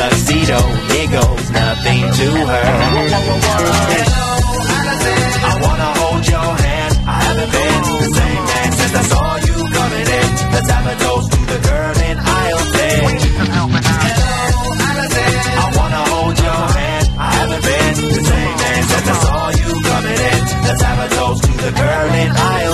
tuxedo. it goes nothing to her. I wanna hold your hand. I haven't been the same man since I saw you coming in. Let's have a toast to the girl in aisle six. I wanna hold your hand. I haven't been the same man since I saw you coming in. Let's have a toast to the girl in aisle.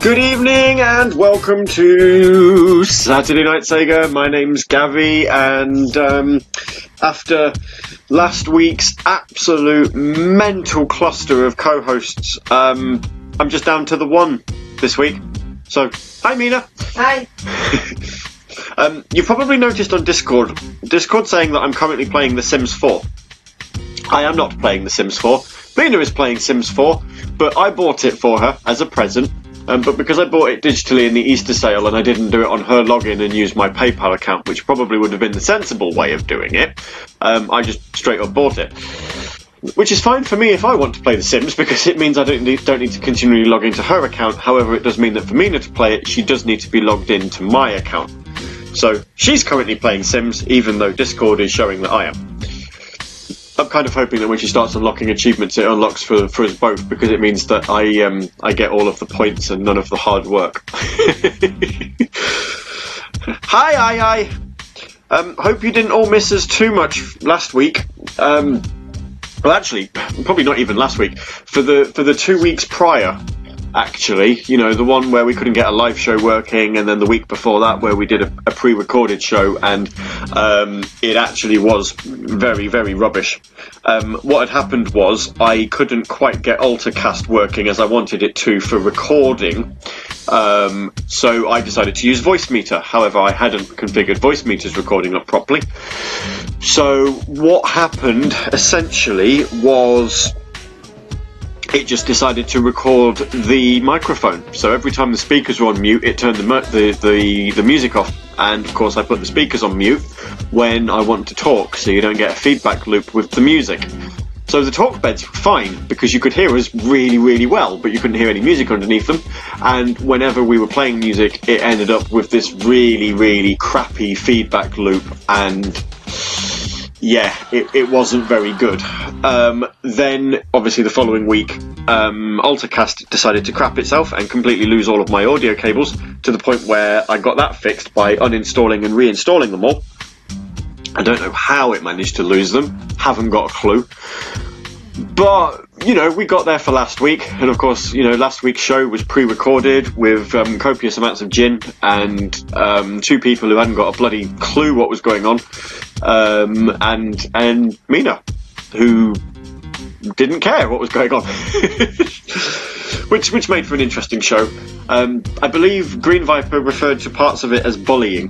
Good evening and welcome to Saturday Night Sega. My name's Gavi, and um, after last week's absolute mental cluster of co-hosts, um, I'm just down to the one this week. So, hi Mina. Hi. Um, you've probably noticed on Discord, Discord saying that I'm currently playing The Sims 4. I am not playing The Sims 4. Mina is playing Sims 4, but I bought it for her as a present. Um, but because I bought it digitally in the Easter sale and I didn't do it on her login and use my PayPal account, which probably would have been the sensible way of doing it, um, I just straight up bought it. Which is fine for me if I want to play The Sims because it means I don't need, don't need to continually log into her account. However, it does mean that for Mina to play it, she does need to be logged into my account. So she's currently playing Sims, even though Discord is showing that I am. I'm kind of hoping that when she starts unlocking achievements, it unlocks for, for us both because it means that I um, I get all of the points and none of the hard work. hi, hi. Um, hope you didn't all miss us too much last week. Um, well, actually, probably not even last week. For the for the two weeks prior, actually, you know, the one where we couldn't get a live show working, and then the week before that where we did a, a pre-recorded show, and um, it actually was very very rubbish. Um, what had happened was I couldn't quite get AltaCast working as I wanted it to for recording. Um, so I decided to use Voicemeeter. However, I hadn't configured Voicemeeter's recording up properly. So what happened essentially was it just decided to record the microphone. So every time the speakers were on mute, it turned the, the, the, the music off. And of course, I put the speakers on mute when I want to talk, so you don't get a feedback loop with the music. So the talk beds were fine because you could hear us really, really well, but you couldn't hear any music underneath them. And whenever we were playing music, it ended up with this really, really crappy feedback loop and yeah, it, it wasn't very good. Um, then, obviously, the following week, um, AltaCast decided to crap itself and completely lose all of my audio cables to the point where I got that fixed by uninstalling and reinstalling them all. I don't know how it managed to lose them, haven't got a clue. But, you know, we got there for last week, and of course, you know, last week's show was pre recorded with um, copious amounts of gin and um, two people who hadn't got a bloody clue what was going on, um, and, and Mina, who didn't care what was going on. which, which made for an interesting show. Um, I believe Green Viper referred to parts of it as bullying.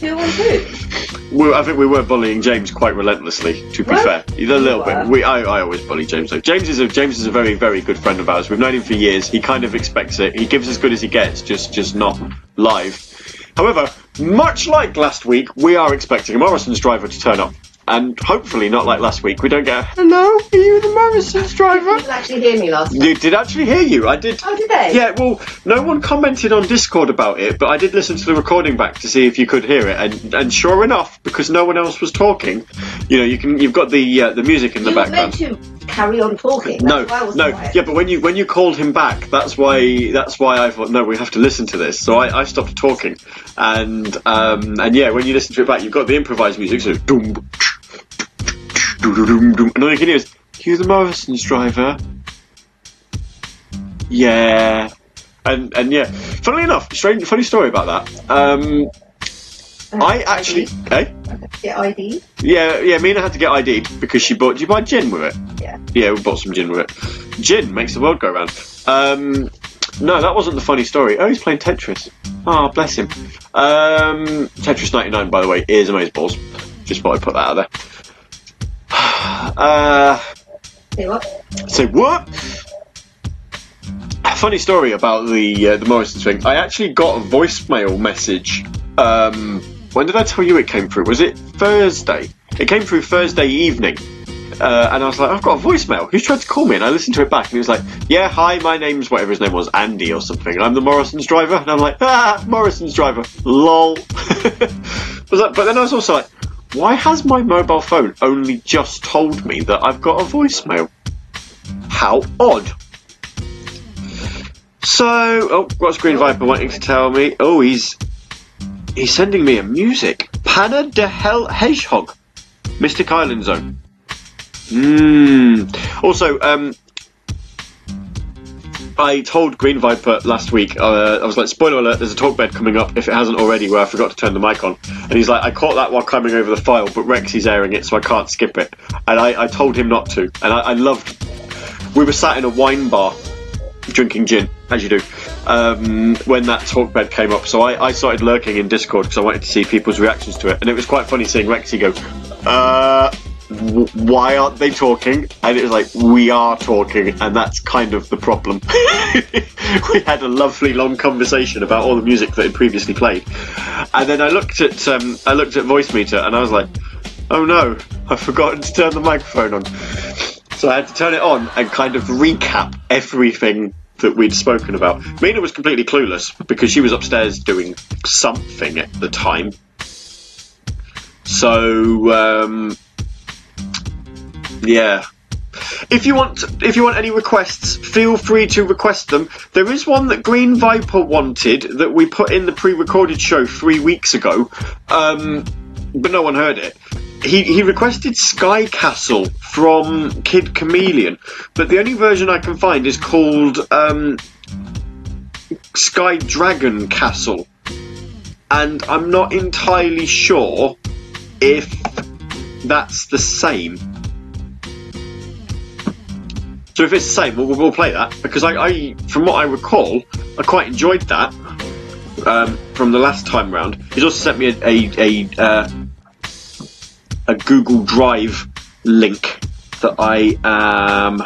Who was who? We, I think we were bullying James quite relentlessly. To be What? fair, a little bit. We, I, I always bully James. Though. James is a James is a very very good friend of ours. We've known him for years. He kind of expects it. He gives as good as he gets, just just not live. However, much like last week, we are expecting a Morrison's driver to turn up, and hopefully not like last week. We don't get a, hello. Are you the Morrison's driver? People actually hear me last time. You did actually hear you. I did. Oh, did they? Yeah, well, no one commented on Discord about it, but I did listen to the recording back to see if you could hear it, and and sure enough, because no one else was talking, you know, you can you've got the uh, the music in the You were meant background. Carry on talking. That's No, why I was no, quiet. yeah, but when you when you called him back, that's why that's why I thought no, we have to listen to this. So I, I stopped talking, and um and yeah, when you listen to it back, you've got the improvised music, so doom, doom, doom, and all you can hear is you the Morrison's driver. Yeah, and and yeah, funnily enough, strange funny story about that. Um, I actually, hey, Get ID? yeah, yeah, Mina had to get ID'd because she bought. Did you buy gin with it? Yeah. Yeah, we bought some gin with it. Gin makes the world go round. Um, no, that wasn't the funny story. Oh, he's playing Tetris. Oh, bless him. Um, Tetris 99, by the way, is amazing balls. Just thought I'd put that out there. Uh, Say what? say what? Funny story about the uh, the Morrison thing. I actually got a voicemail message. Um, when did I tell you it came through? Was it Thursday? It came through Thursday evening. Uh, and I was like, I've got a voicemail. Who's tried to call me? And I listened to it back, and he was like, Yeah, hi, my name's whatever his name was, Andy or something. I'm the Morrison's driver. And I'm like, Ah, Morrison's driver. Lol. That- but then I was also like, Why has my mobile phone only just told me that I've got a voicemail? How odd. So, oh, what's Green Viper wanting to tell me? Oh, he's he's sending me a music. Panna de Hell Hedgehog, Mystic Island Zone. Mmm. Also, um, I told Green Viper last week, uh, I was like, spoiler alert, there's a talk bed coming up if it hasn't already where I forgot to turn the mic on. And he's like, I caught that while climbing over the file, but Rexy's airing it, so I can't skip it. And I, I told him not to. And I, I loved. We were sat in a wine bar drinking gin, as you do, um, when that talk bed came up. So I, I started lurking in Discord because I wanted to see people's reactions to it. And it was quite funny seeing Rexy go, uh, w- why aren't they talking? And it was like, we are talking, and that's kind of the problem. we had a lovely long conversation about all the music that had previously played. And then I looked at, um, I looked at Voicemeeter, and I was like, oh no, I've forgotten to turn the microphone on. So I had to turn it on and kind of recap everything that we'd spoken about. Mina was completely clueless because she was upstairs doing something at the time. So um, yeah. If you want, if you want any requests, feel free to request them. There is one that Green Viper wanted that we put in the pre-recorded show three weeks ago, um, but no one heard it. He, he requested Sky Castle from Kid Chameleon, but the only version I can find is called um, Sky Dragon Castle, and I'm not entirely sure if that's the same. So if it's the same, we'll, we'll play that because I, I, from what I recall, I quite enjoyed that um, from the last time round. He's also sent me a a, a, uh, a Google Drive link that I am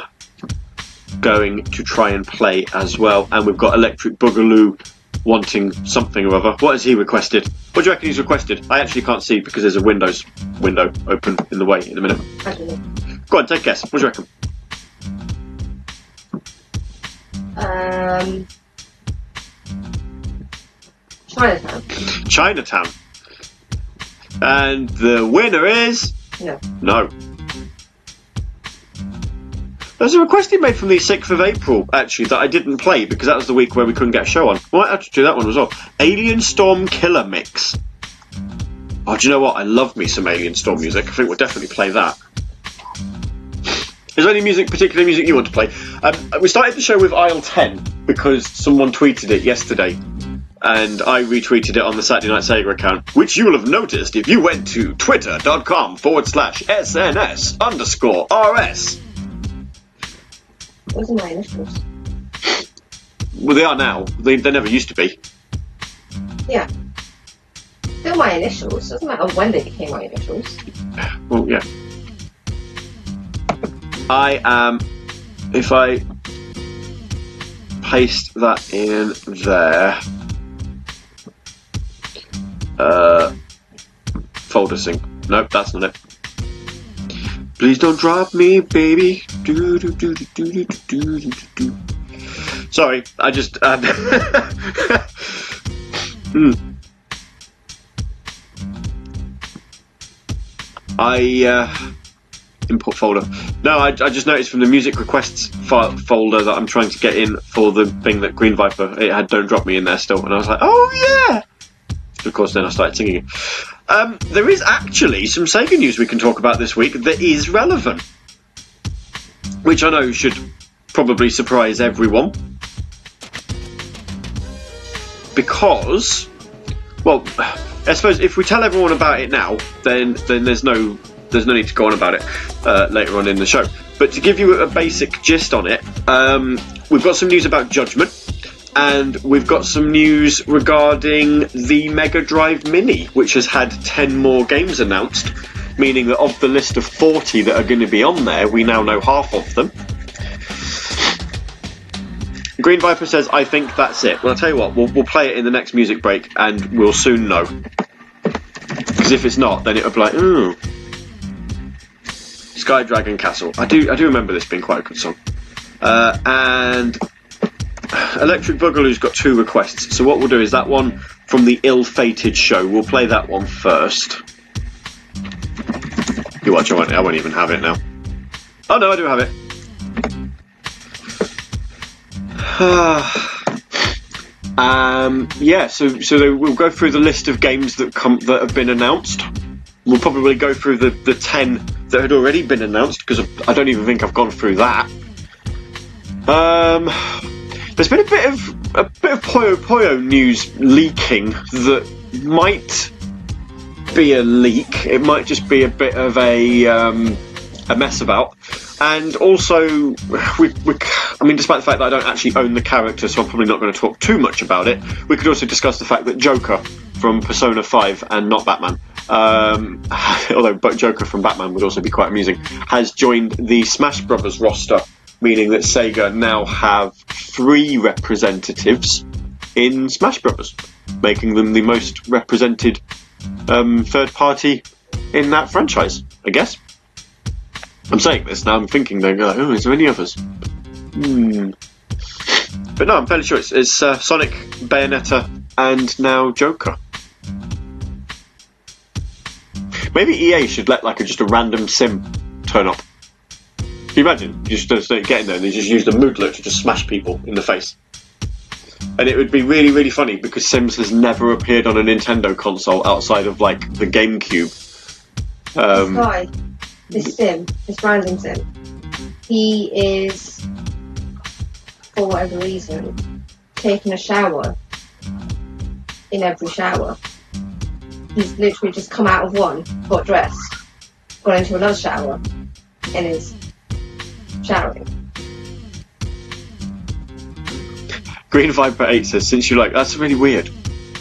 going to try and play as well. And we've got Electric Boogaloo wanting something or other. What has he requested? What do you reckon he's requested? I actually can't see because there's a Windows window open in the way in a minute. I don't know. Go on, take a guess. What do you reckon? Um, Chinatown. Chinatown. And the winner is No. no. There's a request he made from the 6th of April, actually, that I didn't play because that was the week where we couldn't get a show on. Might have to do that one as well. Alien Storm Killer Mix. Oh, do you know what? I love me some Alien Storm music. I think we'll definitely play that. Is there any music, particular music you want to play? Um, we started the show with Aisle 10 because someone tweeted it yesterday and I retweeted it on the Saturday Night Sega account, which you will have noticed if you went to twitter.com forward slash SNS underscore RS. Those are my initials. Well, they are now. They, they never used to be. Yeah. Still my initials. Doesn't matter when they became my initials. Well, yeah. I am. If I paste that in there. Uh, folder sync. Nope, that's not it. Please don't drop me, baby. Do, do, do, do, do, do, do, do. Sorry, I just. Um, mm. I uh, input folder. No, I, I just noticed from the music requests file folder that I'm trying to get in for the thing that Green Viper. It had "Don't Drop Me" in there still, and I was like, "Oh yeah." Of course, then I started singing. Um, there is actually some Sega news we can talk about this week that is relevant, which I know should probably surprise everyone because, well, I suppose if we tell everyone about it now, then then there's no there's no need to go on about it uh, later on in the show. But to give you a basic gist on it, um, we've got some news about Judgment, and we've got some news regarding the Mega Drive Mini, which has had 10 more games announced, meaning that of the list of 40 that are going to be on there, we now know half of them. Green Viper says, I think that's it. Well, I'll tell you what, we'll, we'll play it in the next music break and we'll soon know. Because if it's not, then it'll be like, ooh. Sky Dragon Castle. I do, I do remember this being quite a good song. Uh, and Electric Boogaloo's got two requests. So what we'll do is that one from the ill-fated show. We'll play that one first. You watch, I won't, I won't even have it now. Oh no, I do have it. um, yeah, so so we'll go through the list of games that come that have been announced. We'll probably go through the, the ten that had already been announced because I don't even think I've gone through that. Um, there's been a bit of a bit of Puyo Puyo news leaking that might be a leak. It might just be a bit of a um, a mess about. And also, we, we, I mean, despite the fact that I don't actually own the character, so I'm probably not going to talk too much about it. We could also discuss the fact that Joker from Persona Five and not Batman, um, although but Joker from Batman would also be quite amusing, has joined the Smash Brothers roster meaning that Sega now have three representatives in Smash Bros., making them the most represented um, third party in that franchise, I guess. I'm saying this now, I'm thinking, they like, oh, is there any others? Hmm. But no, I'm fairly sure it's, it's uh, Sonic, Bayonetta, and now Joker. Maybe EA should let like a, just a random sim turn up you imagine? You just getting there and they just use the Moodlet to just smash people in the face. And it would be really, really funny because Sims has never appeared on a Nintendo console outside of like the GameCube. Um, this guy, this Sim, this random Sim, he is, for whatever reason, taking a shower in every shower. He's literally just come out of one, got dressed, gone into another shower, and is shouting. Green Viper 8 says, since you like, that's really weird.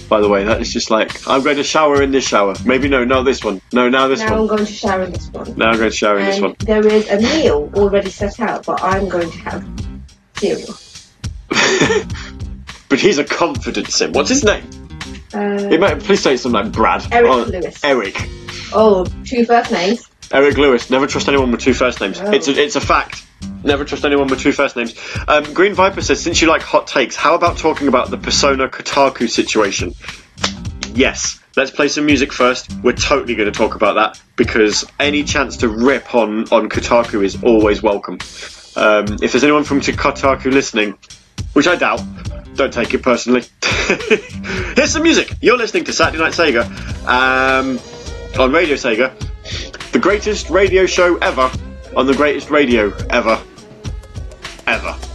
By the way, that is just like, I'm going to shower in this shower. Maybe no, not this one. No, now this now one. Now I'm going to shower in this one. Now I'm going to shower in and this one. There is a meal already set out, but I'm going to have cereal. but he's a confident sim. What's his name? Uh, it might, please say something like Brad. Eric oh, Lewis. Eric. Oh, two first names. Eric Lewis. Never trust anyone with two first names. Oh. It's a, it's a fact. Never trust anyone with two first names. Um, Green Viper says, since you like hot takes, how about talking about the Persona Kotaku situation? Yes. Let's play some music first. We're totally going to talk about that because any chance to rip on on Kotaku is always welcome. Um, if there's anyone from Kotaku listening, which I doubt, don't take it personally. Here's some music. You're listening to Saturday Night Sega um, on Radio Sega. The greatest radio show ever on the greatest radio ever. Ever.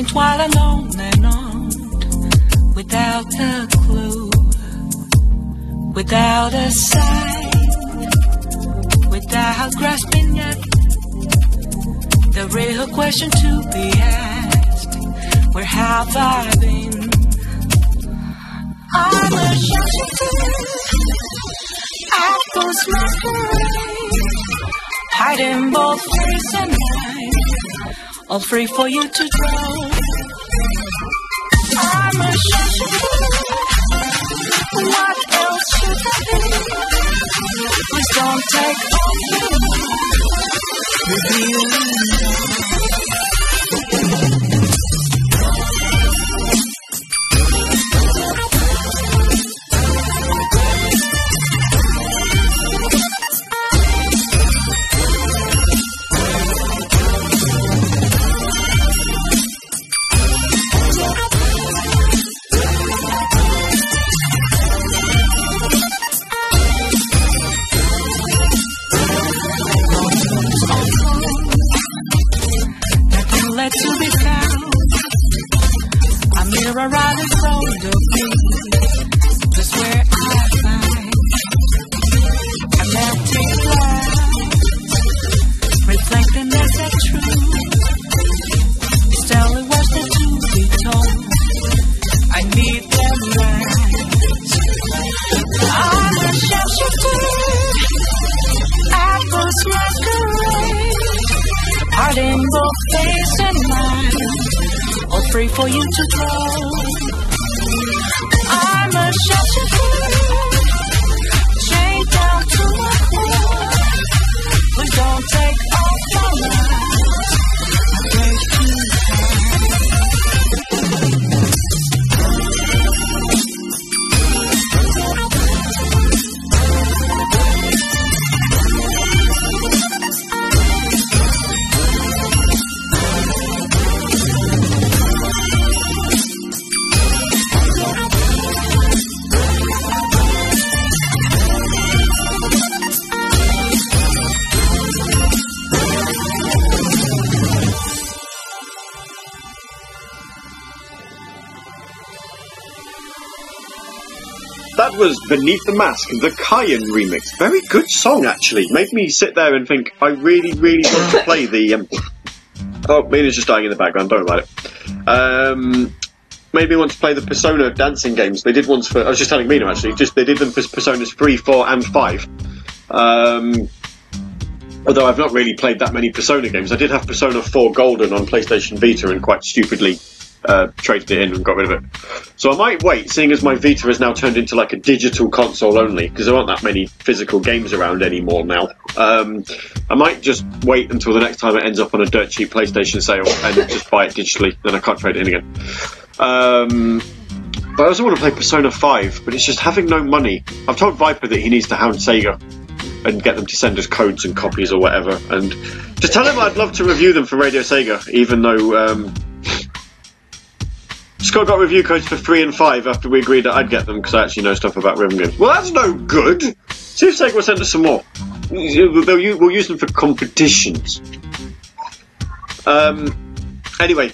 isn't what I and on, without a clue, without a sign. all free for you to drown. I'm a shooter. What else should I be? Please don't take off your Beneath the Mask, the Kayan remix. Very good song, actually. Made me sit there and think, I really, really want to play the. Um... Oh, Mina's just dying in the background, don't worry about it. Um, made me want to play the Persona dancing games. They did ones for. I was just telling Mina, actually, just they did them for Personas 3, 4, and 5. Um, although I've not really played that many Persona games. I did have Persona 4 Golden on PlayStation Vita and quite stupidly uh, traded it in and got rid of it. So I might wait, seeing as my Vita has now turned into like a digital console only, because there aren't that many physical games around anymore now. Um, I might just wait until the next time it ends up on a dirt cheap PlayStation sale and just buy it digitally, then I can't trade it in again. Um, but I also want to play Persona 5, but it's just having no money. I've told Viper that he needs to hound Sega and get them to send us codes and copies or whatever, and just tell him I'd love to review them for Radio Sega, even though um, Scott got review codes for three and five after we agreed that I'd get them because I actually know stuff about rhythm games. Well, that's no good. See if Sega will send us some more. We'll use them for competitions. Um. Anyway,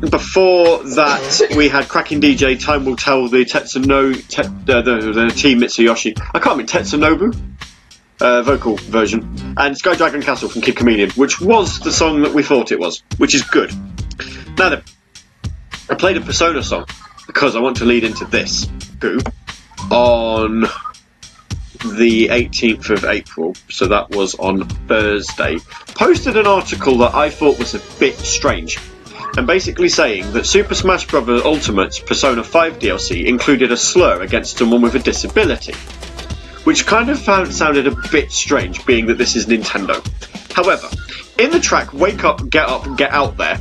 before that, we had Cracking DJ. Time will tell the Tetsuno, te, uh, the, the Team Mitsuyoshi. I can't remember Tetsunobu. Uh, vocal version and Sky Dragon Castle from Kid Chameleon, which was the song that we thought it was, which is good. Now then, I played a Persona song because I want to lead into this. Who on the 18th of April, so that was on Thursday, posted an article that I thought was a bit strange. And basically saying that Super Smash Bros. Ultimate's Persona 5 DLC included a slur against someone with a disability. Which kind of found, sounded a bit strange, being that this is Nintendo. However, in the track Wake Up, Get Up, Get Out There,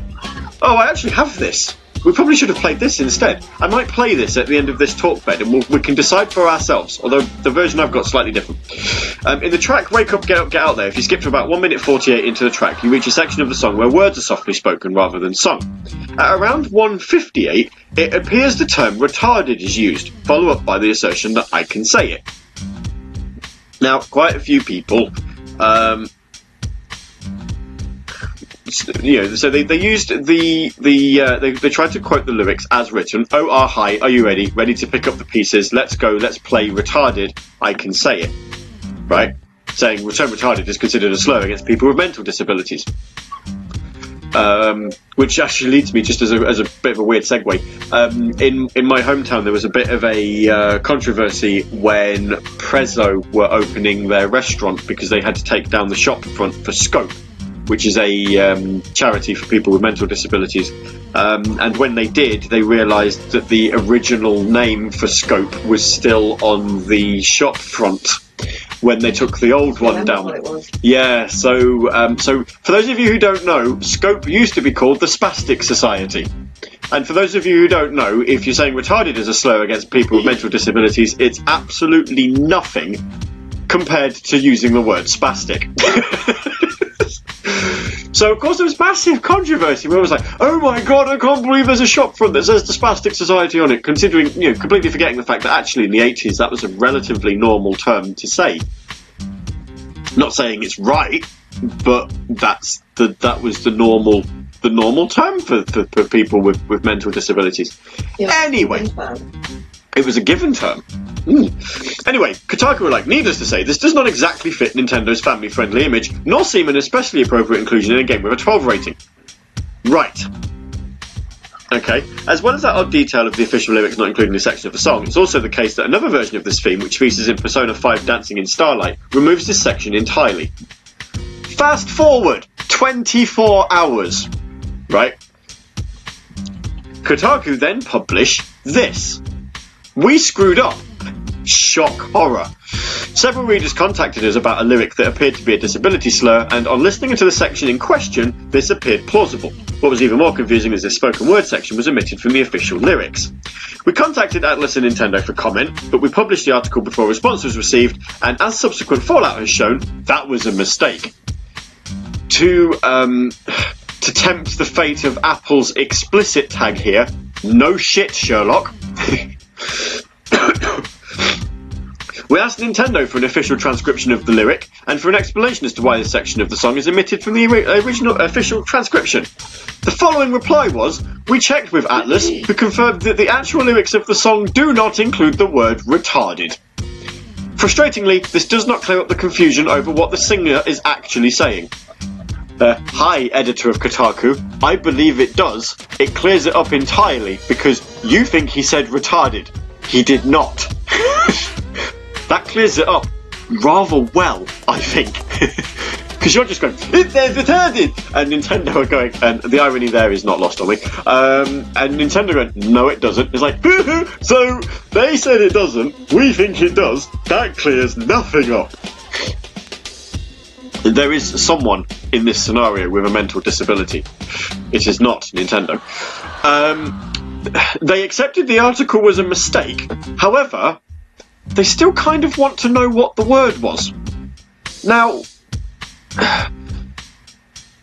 oh, I actually have this. We probably should have played this instead. I might play this at the end of this talk bed and we'll, we can decide for ourselves, although the version I've got slightly different. Um, in the track Wake Up, Get Up, Get Out There, if you skip to about 1 minute 48 into the track, you reach a section of the song where words are softly spoken rather than sung. At around 158, it appears the term retarded is used, followed up by the assertion that I can say it. Now, quite a few people um, you know, so they, they used the the uh, they, they tried to quote the lyrics as written. Oh, ah, hi, are you ready? Ready to pick up the pieces? Let's go. Let's play. Retarded. I can say it. Right. Saying return retarded is considered a slur against people with mental disabilities. Um, which actually leads me just as a, as a bit of a weird segue. Um, in in my hometown, there was a bit of a uh, controversy when Prezzo were opening their restaurant because they had to take down the shop front for Scope which is a um, charity for people with mental disabilities. Um, and when they did, they realised that the original name for Scope was still on the shop front when they took the old one down. what it was. Yeah, so um, so for those of you who don't know, Scope used to be called the Spastic Society. And for those of you who don't know, if you're saying retarded is a slur against people with mental disabilities, it's absolutely nothing compared to using the word spastic. so of course there was massive controversy where it was like, oh my god, I can't believe there's a shop front that says the Spastic Society on it, considering, you know, completely forgetting the fact that actually in the 80s that was a relatively normal term to say. Not saying it's right, but that's the that was the normal the normal term for, for, for people with, with mental disabilities. Yeah. Anyway. It was a given term. Mm. Anyway, Kotaku were like, needless to say, this does not exactly fit Nintendo's family friendly image, nor seem an especially appropriate inclusion in a game with a 12 rating. Right. Okay. As well as that odd detail of the official lyrics not including a section of the song, it's also the case that another version of this theme, which features in Persona 5 Dancing in Starlight, removes this section entirely. Fast forward 24 hours. Right? Kotaku then publish this. We screwed up. Shock horror. Several readers contacted us about a lyric that appeared to be a disability slur, and on listening to the section in question, this appeared plausible. What was even more confusing is this spoken word section was omitted from the official lyrics. We contacted Atlus and Nintendo for comment, but we published the article before a response was received, and as subsequent fallout has shown, that was a mistake. To um, to tempt the fate of Apple's explicit tag here, no shit, Sherlock. We asked Nintendo for an official transcription of the lyric and for an explanation as to why this section of the song is omitted from the original official transcription. The following reply was We checked with Atlus, who confirmed that the actual lyrics of the song do not include the word retarded. Frustratingly, this does not clear up the confusion over what the singer is actually saying. Uh, hi, editor of Kotaku. I believe it does. It clears it up entirely because you think he said retarded. He did not. that clears it up rather well, I think. Because you're just going, it says retarded! And Nintendo are going, and the irony there is not lost on me. Um, and Nintendo going, no, it doesn't. It's like, so they said it doesn't, we think it does. That clears nothing up. There is someone in this scenario with a mental disability. It is not Nintendo. Um, they accepted the article was a mistake. However, they still kind of want to know what the word was. Now,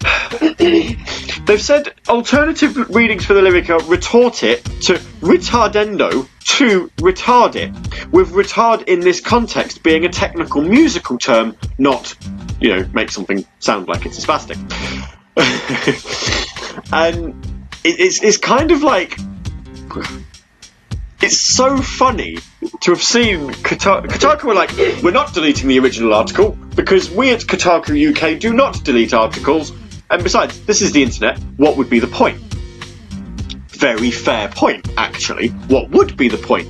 they've said alternative readings for the lyric are retort it to retardendo to retard it, with retard in this context being a technical musical term, not, you know, make something sound like it's a spastic. and it's, it's kind of like it's so funny to have seen Kotaku, Kotaku were like, we're not deleting the original article because we at Kotaku UK do not delete articles. And besides, this is the internet. What would be the point? Very fair point, actually. What would be the point?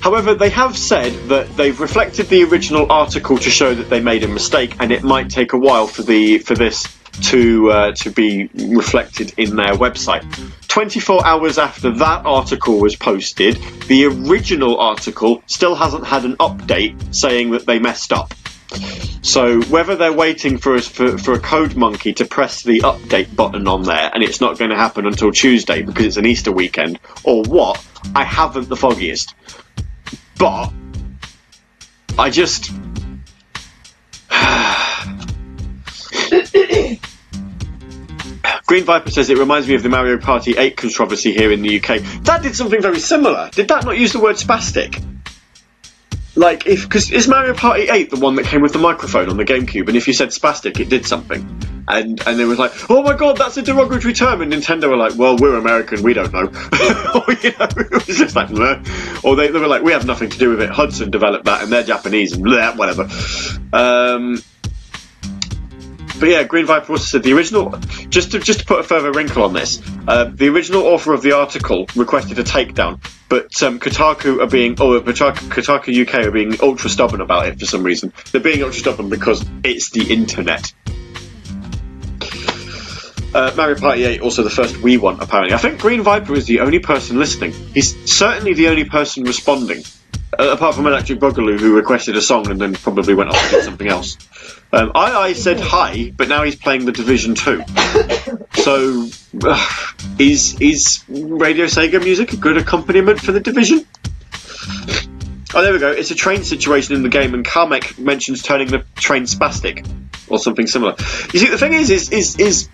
However, they have said that they've reflected the original article to show that they made a mistake, and it might take a while for the for this to uh, to be reflected in their website. 24 hours after that article was posted, the original article still hasn't had an update saying that they messed up. So whether they're waiting for us for, for a code monkey to press the update button on there and it's not going to happen until Tuesday because it's an Easter weekend, or what, I haven't the foggiest. But I just Green Viper says it reminds me of the Mario Party 8 controversy here in the UK. That did something very similar. Did that not use the word spastic? Like, if because is Mario Party 8 the one that came with the microphone on the GameCube? And if you said spastic, it did something. And and it was like, oh my god, that's a derogatory term. And Nintendo were like, well, we're American, we don't know. or, you know, it was just like, Bleh. or they, they were like, we have nothing to do with it. Hudson developed that, and they're Japanese, and whatever. Um, but yeah, Green Viper also said the original. Just to just to put a further wrinkle on this, uh, the original author of the article requested a takedown, but um, Kotaku are being, or Kotaku, Kotaku UK are being ultra stubborn about it for some reason. They're being ultra stubborn because it's the internet. Uh, Mario Party 8, also the first Wii one, apparently. I think Green Viper is the only person listening. He's certainly the only person responding. Uh, apart from Electric Boogaloo, who requested a song and then probably went off to do something else. Um, I, I said hi, but now he's playing the Division 2. So, uh, is, is Radio Sega music a good accompaniment for the Division? Oh, there we go. It's a train situation in the game, and Carmack mentions turning the train spastic, or something similar. You see, the thing is, is, is, is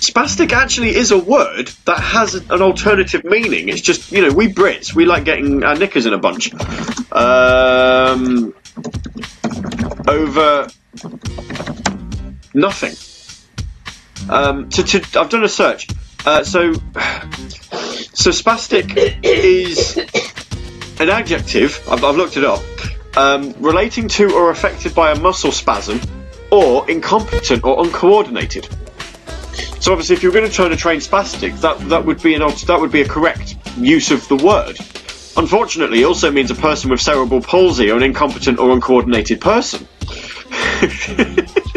spastic actually is a word that has an alternative meaning. It's just, you know, we Brits, we like getting our knickers in a bunch. Um, over nothing. Um, to, to, I've done a search. Uh, so, so spastic is an adjective. I've, I've looked it up. Um, relating to or affected by a muscle spasm, or incompetent or uncoordinated. So obviously, if you're going to try to train spastic, that that would be an that would be a correct use of the word. Unfortunately, it also means a person with cerebral palsy or an incompetent or uncoordinated person.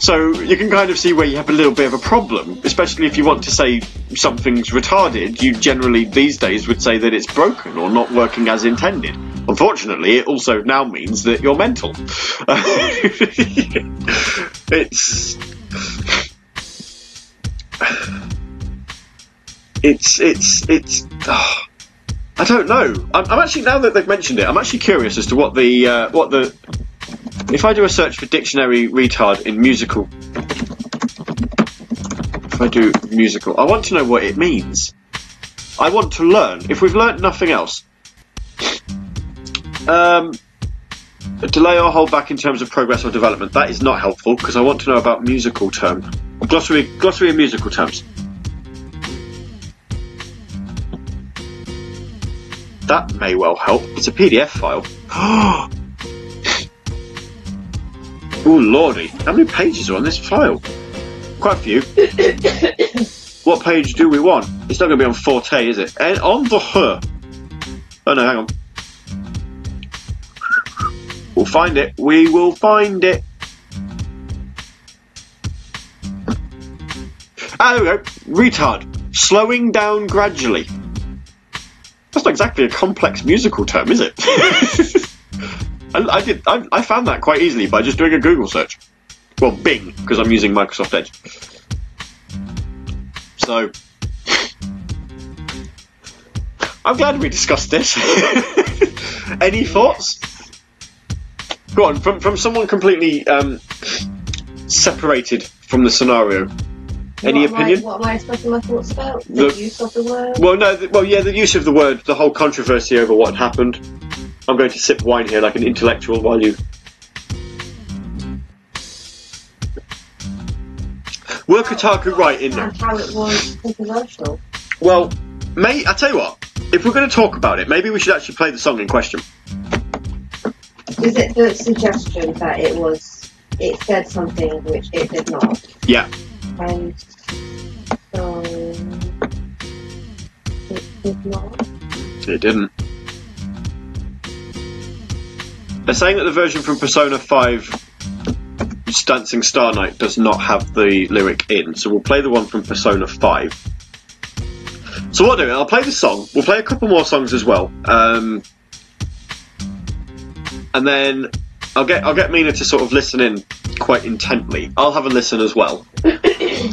So you can kind of see where you have a little bit of a problem, especially if you want to say something's retarded. You generally these days would say that it's broken or not working as intended. Unfortunately, it also now means that you're mental. it's it's it's it's. ah, I don't know. I'm, I'm actually now that they've mentioned it, I'm actually curious as to what the uh, what the if I do a search for dictionary retard in musical. If I do musical, I want to know what it means. I want to learn. If we've learnt nothing else, um, delay or hold back in terms of progress or development. That is not helpful because I want to know about musical term glossary glossary of musical terms. That may well help. It's a PDF file. oh lordy, how many pages are on this file? Quite a few. what page do we want? It's not going to be on Forte, is it? And on the her. Oh no, hang on. We'll find it. We will find it. There we go. Retard. Slowing down gradually. That's not exactly a complex musical term, is it? I, I did. I, I found that quite easily by just doing a Google search. Well, Bing, because I'm using Microsoft Edge. So, I'm glad we discussed this. Any thoughts? Go on, from from someone completely um, separated from the scenario. Any what opinion? I, what am I expressing my thoughts about? The, The- use of the word? Well, no. th- Well, yeah. The use of the word, the whole controversy over what happened. I'm going to sip wine here like an intellectual while you. Were Kotaku right in there? And how it was controversial. Well, may I tell you what? If we're going to talk about it, maybe we should actually play the song in question. Is it the suggestion that it was, it said something which it did not? Yeah. And so, it did not? It didn't. They're saying that the version from Persona 5 Dancing Star Night does not have the lyric in, so we'll play the one from Persona 5. So what I'll do, I'll play the song, we'll play a couple more songs as well, um, and then I'll get I'll get Mina to sort of listen in quite intently. I'll have a listen as well.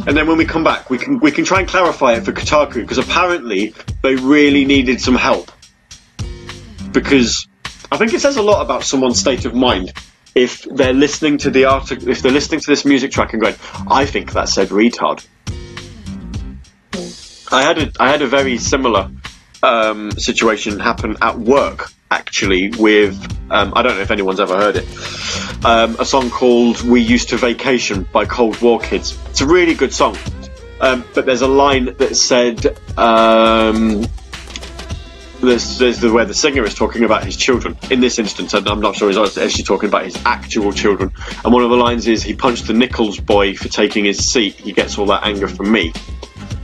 And then when we come back, we can we can try and clarify it for Kotaku because apparently they really needed some help. Because I think it says a lot about someone's state of mind if they're listening to the article, if they're listening to this music track and going, "I think that said retard." I had a I had a very similar um, situation happen at work actually with um, I don't know if anyone's ever heard it um, a song called "We Used to Vacation" by Cold War Kids. It's a really good song, um, but there's a line that said. Um, there's, there's the where the singer is talking about his children. In this instance, and I'm not sure he's actually talking about his actual children. And one of the lines is, "He punched the Nichols boy for taking his seat. He gets all that anger from me."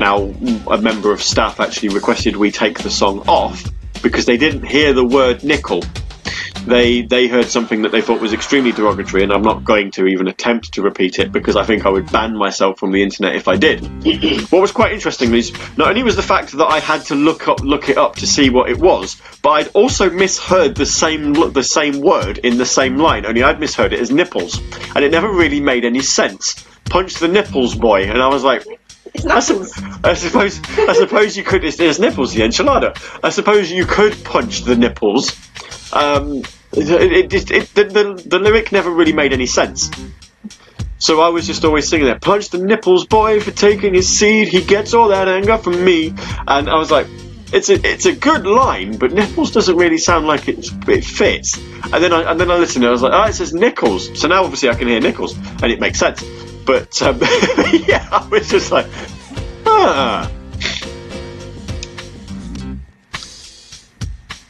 Now, a member of staff actually requested we take the song off because they didn't hear the word nickel. They they heard something that they thought was extremely derogatory, and I'm not going to even attempt to repeat it because I think I would ban myself from the internet if I did. what was quite interesting is not only was the fact that I had to look up look it up to see what it was, but I'd also misheard the same the same word in the same line. Only I'd misheard it as nipples, and it never really made any sense. Punch the nipples, boy, and I was like, I, su- I suppose I suppose you could. It's, it's nipples, the enchilada. I suppose you could punch the nipples. Um, it, it, it, it, the, the, the lyric never really made any sense. So I was just always singing that. Punch the nipples, boy, for taking his seed. He gets all that anger from me. And I was like, it's a it's a good line, but nipples doesn't really sound like it's, it fits. And then I and then I listened and I was like, oh, it says nickels. So now obviously I can hear nickels, and it makes sense. But um, yeah, I was just like, ah.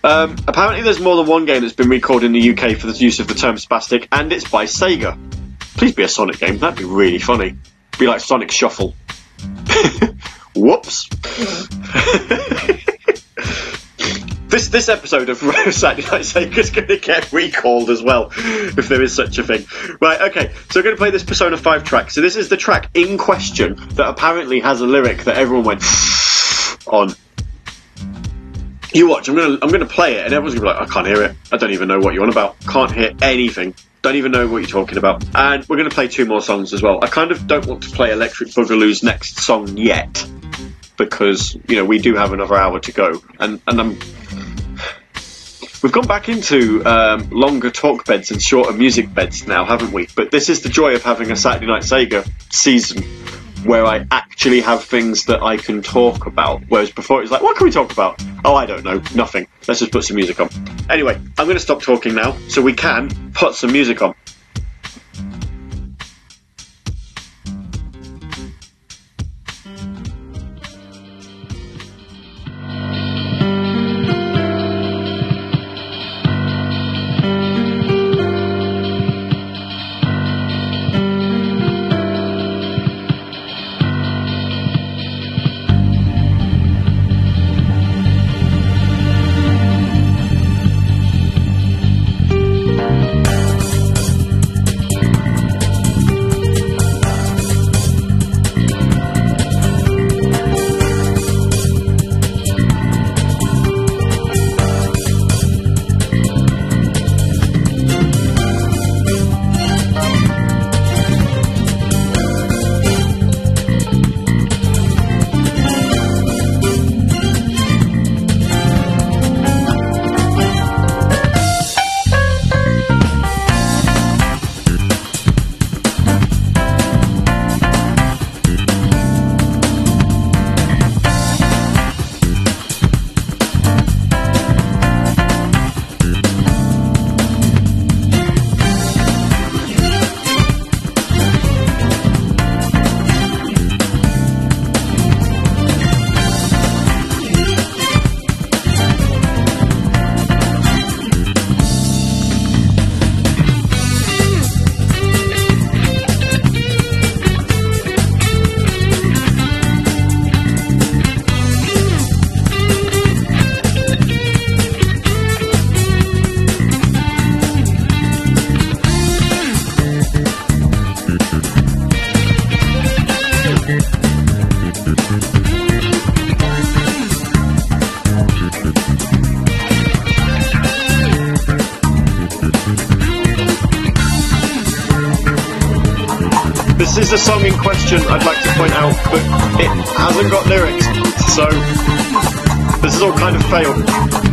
Um, apparently, there's more than one game that's been recalled in the UK for the use of the term spastic, and it's by Sega. Please be a Sonic game. That'd be really funny. Be like Sonic Shuffle. Whoops. This this episode of Saturday Night Sega is going to get recalled as well, if there is such a thing. Right, okay. So we're going to play this Persona 5 track. So this is the track in question that apparently has a lyric that everyone went on. You watch. I'm gonna I'm gonna play it, and everyone's gonna be like, I can't hear it. I don't even know what you're on about. Can't hear anything. Don't even know what you're talking about. And we're gonna play two more songs as well. I kind of don't want to play Electric Boogaloo's next song yet because you know we do have another hour to go, and and I'm. We've gone back into um, longer talk beds and shorter music beds now, haven't we? But this is the joy of having a Saturday Night Sega season where I actually have things that I can talk about. Whereas before it was like, what can we talk about? Oh, I don't know, nothing. Let's just put some music on. Anyway, I'm going to stop talking now so we can put some music on. Question, I'd like to point out, but it hasn't got lyrics, so this is all kind of failed.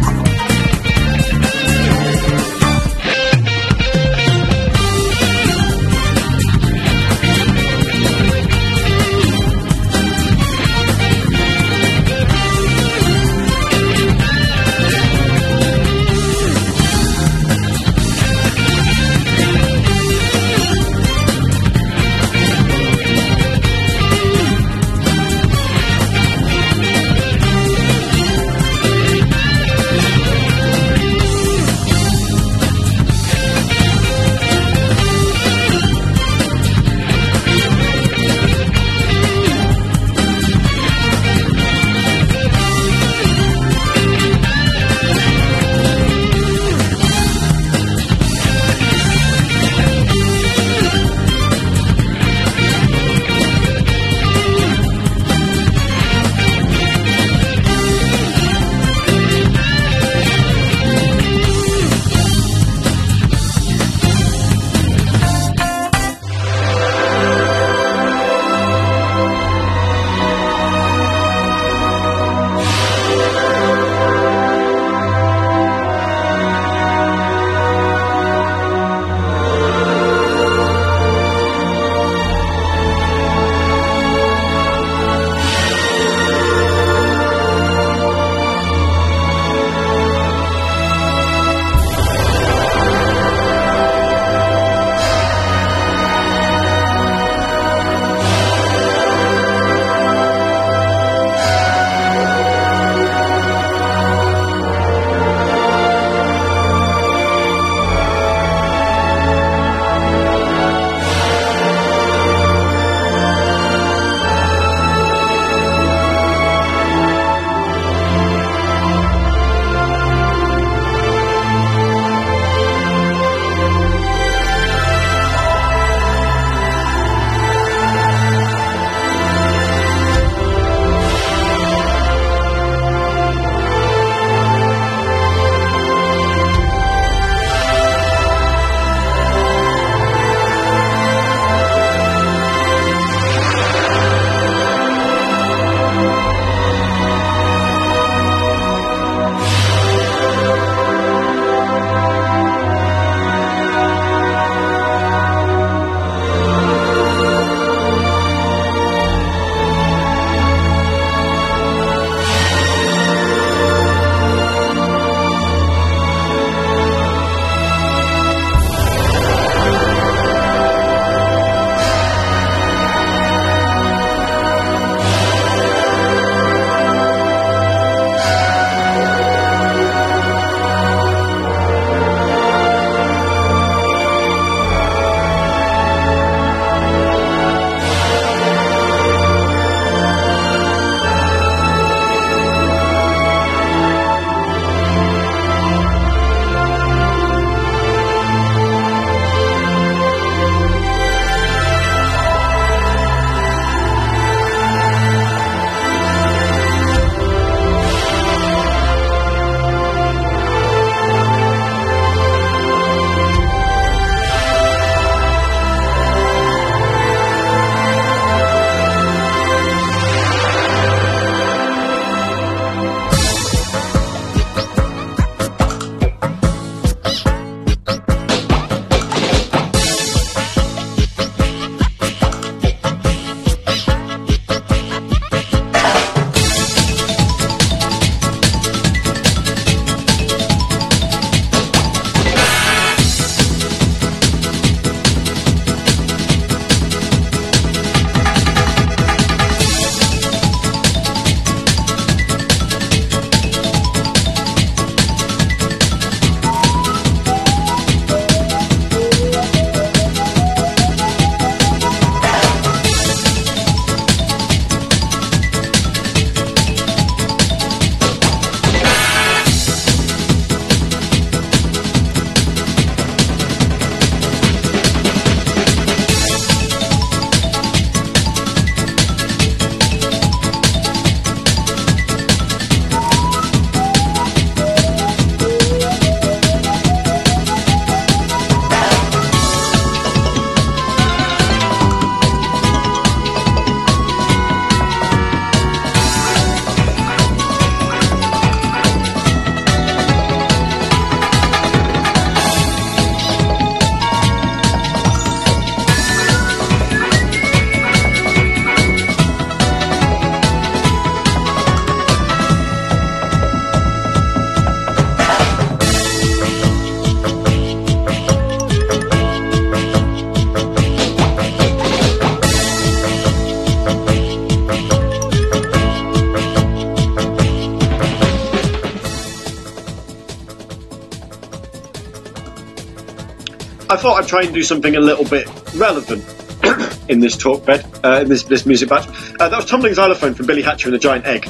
Thought I'd try and do something a little bit relevant in this talk bed, uh, in this this music batch. Uh, that was Tumbling Xylophone from Billy Hatcher and the Giant Egg.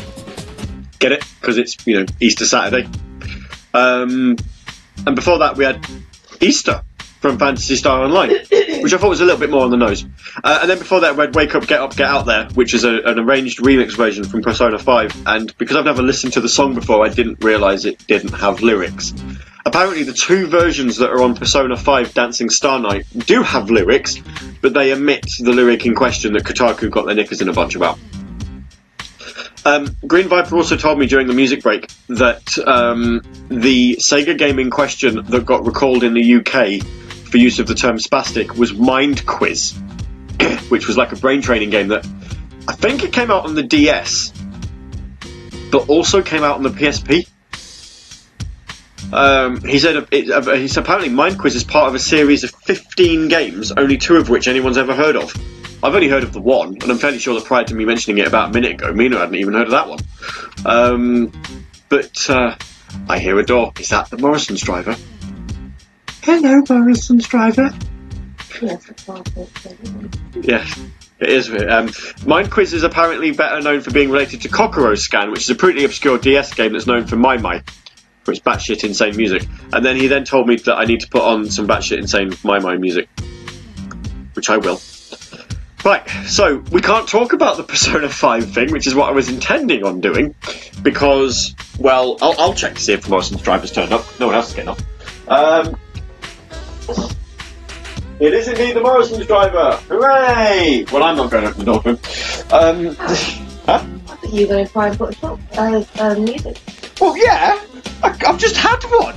Get it? Because it's you know Easter Saturday. Um, and before that, we had Easter from Phantasy Star Online, which I thought was a little bit more on the nose. Uh, and then before that, we had Wake Up, Get Up, Get Out There, which is a, an arranged remix version from Persona 5. And because I've never listened to the song before, I didn't realise it didn't have lyrics. Apparently, the two versions that are on Persona 5 Dancing Star Night do have lyrics, but they omit the lyric in question that Kotaku got their knickers in a bunch about. Um, Green Viper also told me during the music break that um, the Sega game in question that got recalled in the UK for use of the term spastic was Mind Quiz, which was like a brain training game that I think it came out on the DS, but also came out on the PSP. Um, he said it, uh, he's apparently Mind Quiz is part of a series of 15 games, only two of which anyone's ever heard of. I've only heard of the one, and I'm fairly sure that prior to me mentioning it about a minute ago, Mina hadn't even heard of that one. Um, but uh, I hear a door. Is that the Morrison's driver? Hello, Morrison's driver. Yes. Yeah, it is. Um, Mind Quiz is apparently better known for being related to Kokoro Scan, which is a pretty obscure DS game that's known for My My, for its batshit insane music. And then he then told me that I need to put on some batshit insane My My music, which I will. Right, so we can't talk about the Persona 5 thing, which is what I was intending on doing, because, well, I'll, I'll check to see if Morrison's driver's turned up. No one else is getting up. Um, it is indeed the Morrison's driver! Hooray! Well, I'm not going to the door. Um, huh? I thought you were going to try and put a top, uh, uh, music. Well, yeah! I, I've just had one!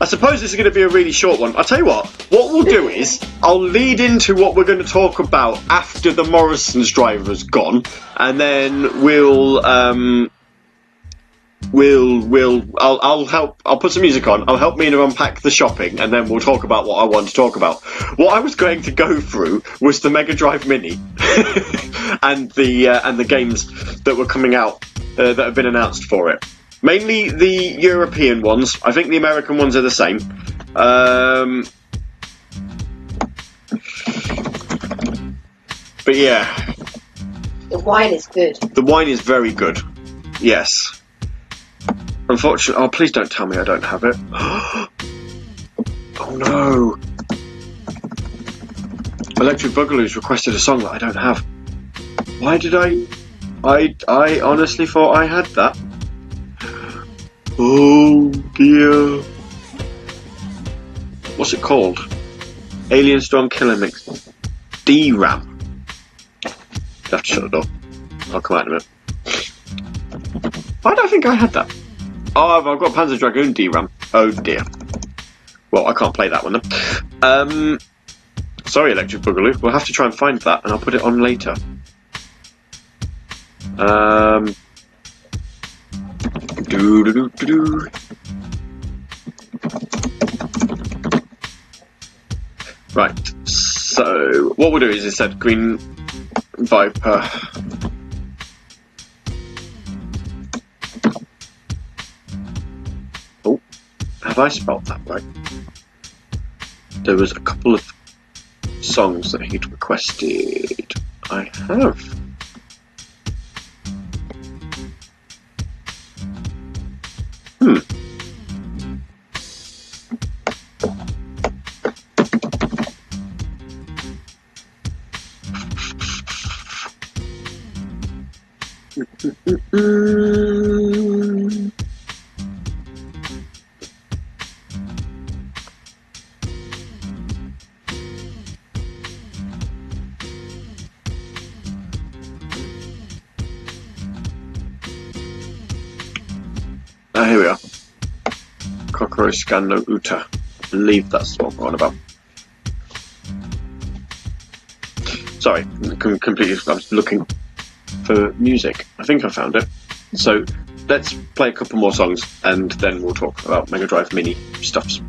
I suppose this is going to be a really short one. I'll tell you what, what we'll do is, I'll lead into what we're going to talk about after the Morrison's driver's gone, and then we'll, um, we'll, we'll, I'll, I'll help, I'll put some music on, I'll help Mina unpack the shopping, and then we'll talk about what I want to talk about. What I was going to go through was the Mega Drive Mini, and the, uh, and the games that were coming out, uh, that have been announced for it. Mainly the European ones. I think the American ones are the same. Um, but yeah, The wine is good. the wine is very good. Yes. Unfortunately, oh please don't tell me I don't have it. oh no. Electric Boogaloo's requested a song that I don't have. Why did I? I I honestly thought I had that. Oh dear. What's it called? Alien Storm Killer Mix. D-RAM. You have to shut the door. I'll come out in a minute. Why do I think I had that? Oh, I've, got Panzer Dragoon DRAM. Oh dear. Well, I can't play that one then. Um, sorry, Electric Boogaloo. We'll have to try and find that, and I'll put it on later. Um, do do do do. Right. So what we'll do is instead Green Viper. Have I spelt that right? There was a couple of songs that he'd requested. I have. Hmm. Mm. Scan no Uta. I believe that's what we're on about. Sorry, com- completely. I was looking for music. I think I found it. So let's play a couple more songs and then we'll talk about Mega Drive Mini stuffs.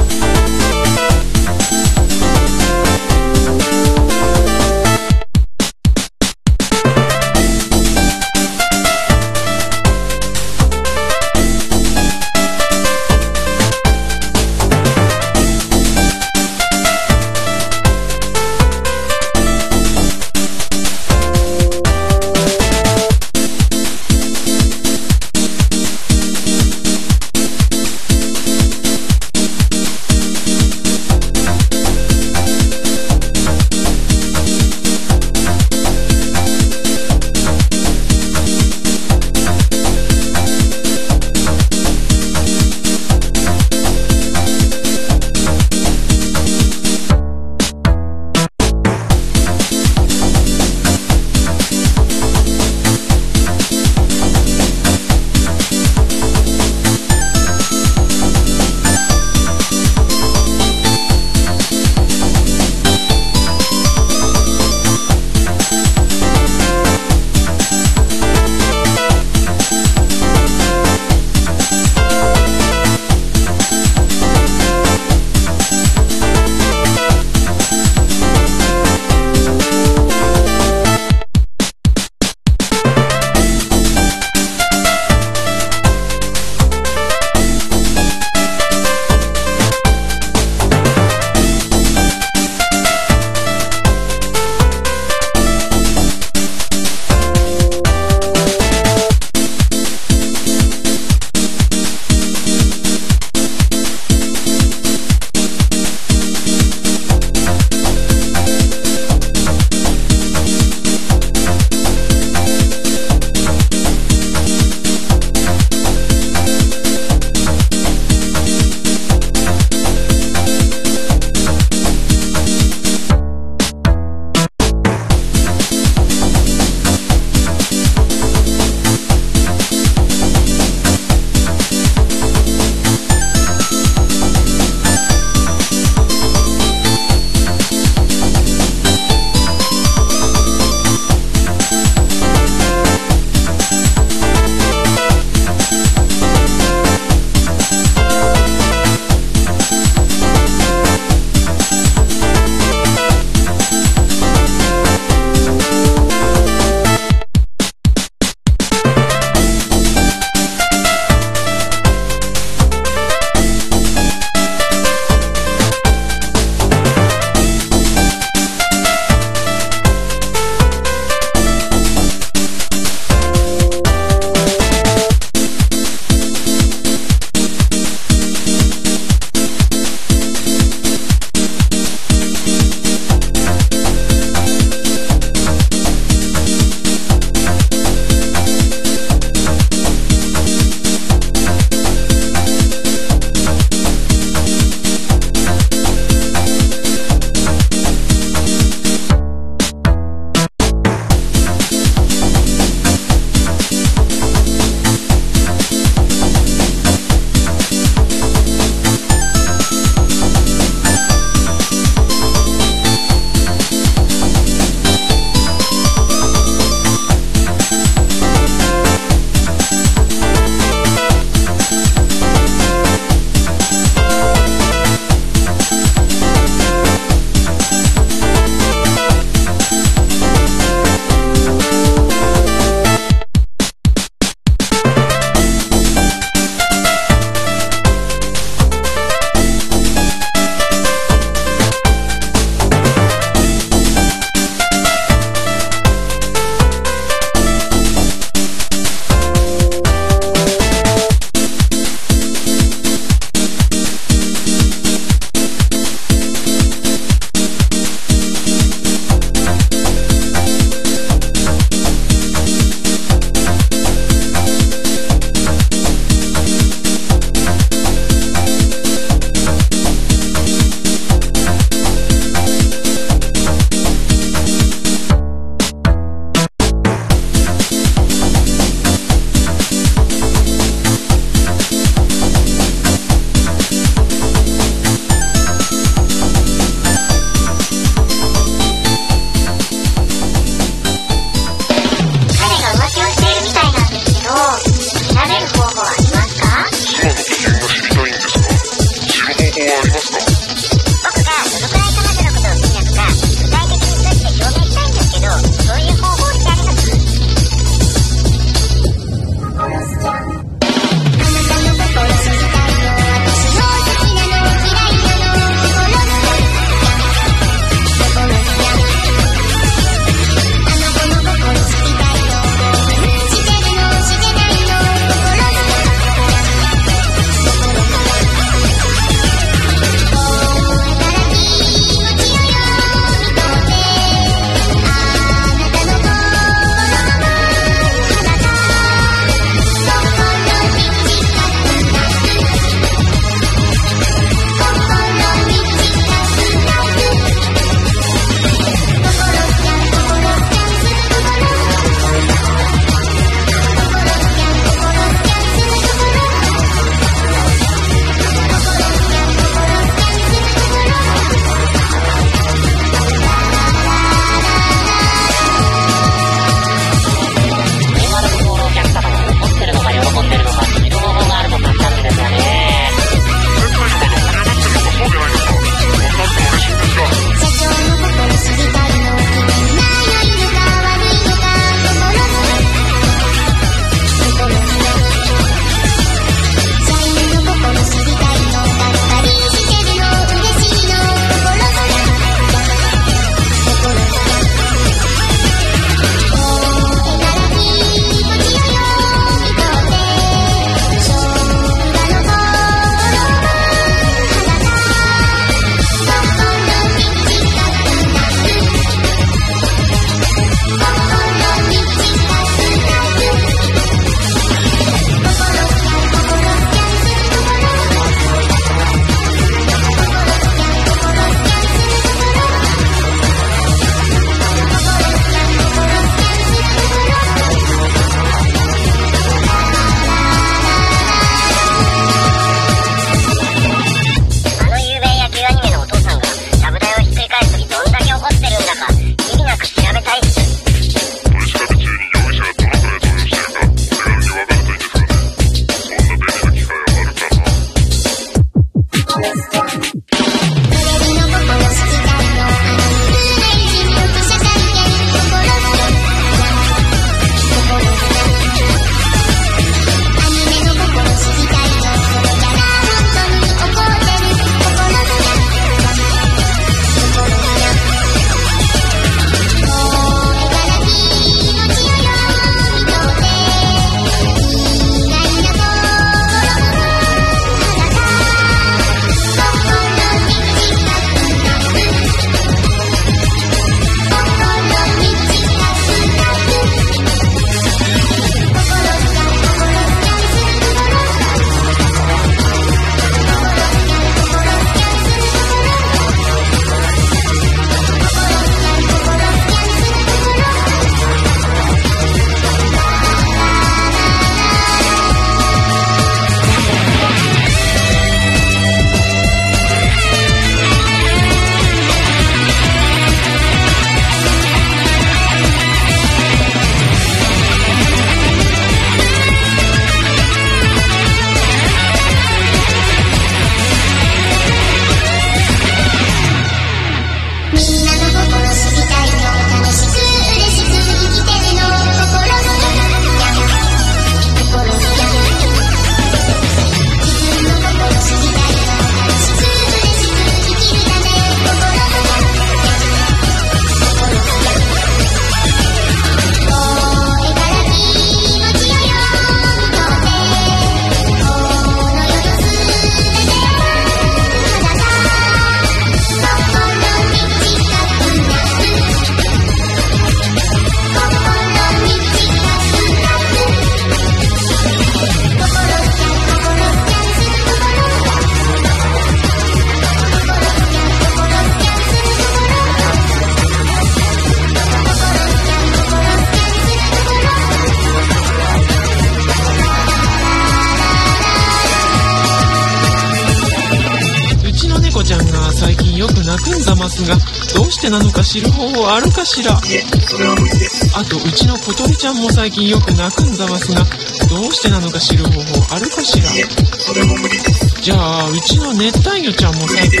してなのか知る方法あるかしら。いえそれは無理ですあとうちの小鳥ちゃんも最近よく泣くんざますがどうしてなのか知る方法あるかしら。いえそれも無理ですじゃあうちの熱帯魚ちゃんも最近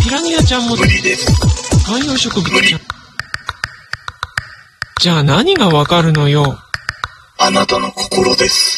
ピラニアちゃんも無理です観葉植物ちゃん。じゃあ何がわかるのよ。あなたの心です。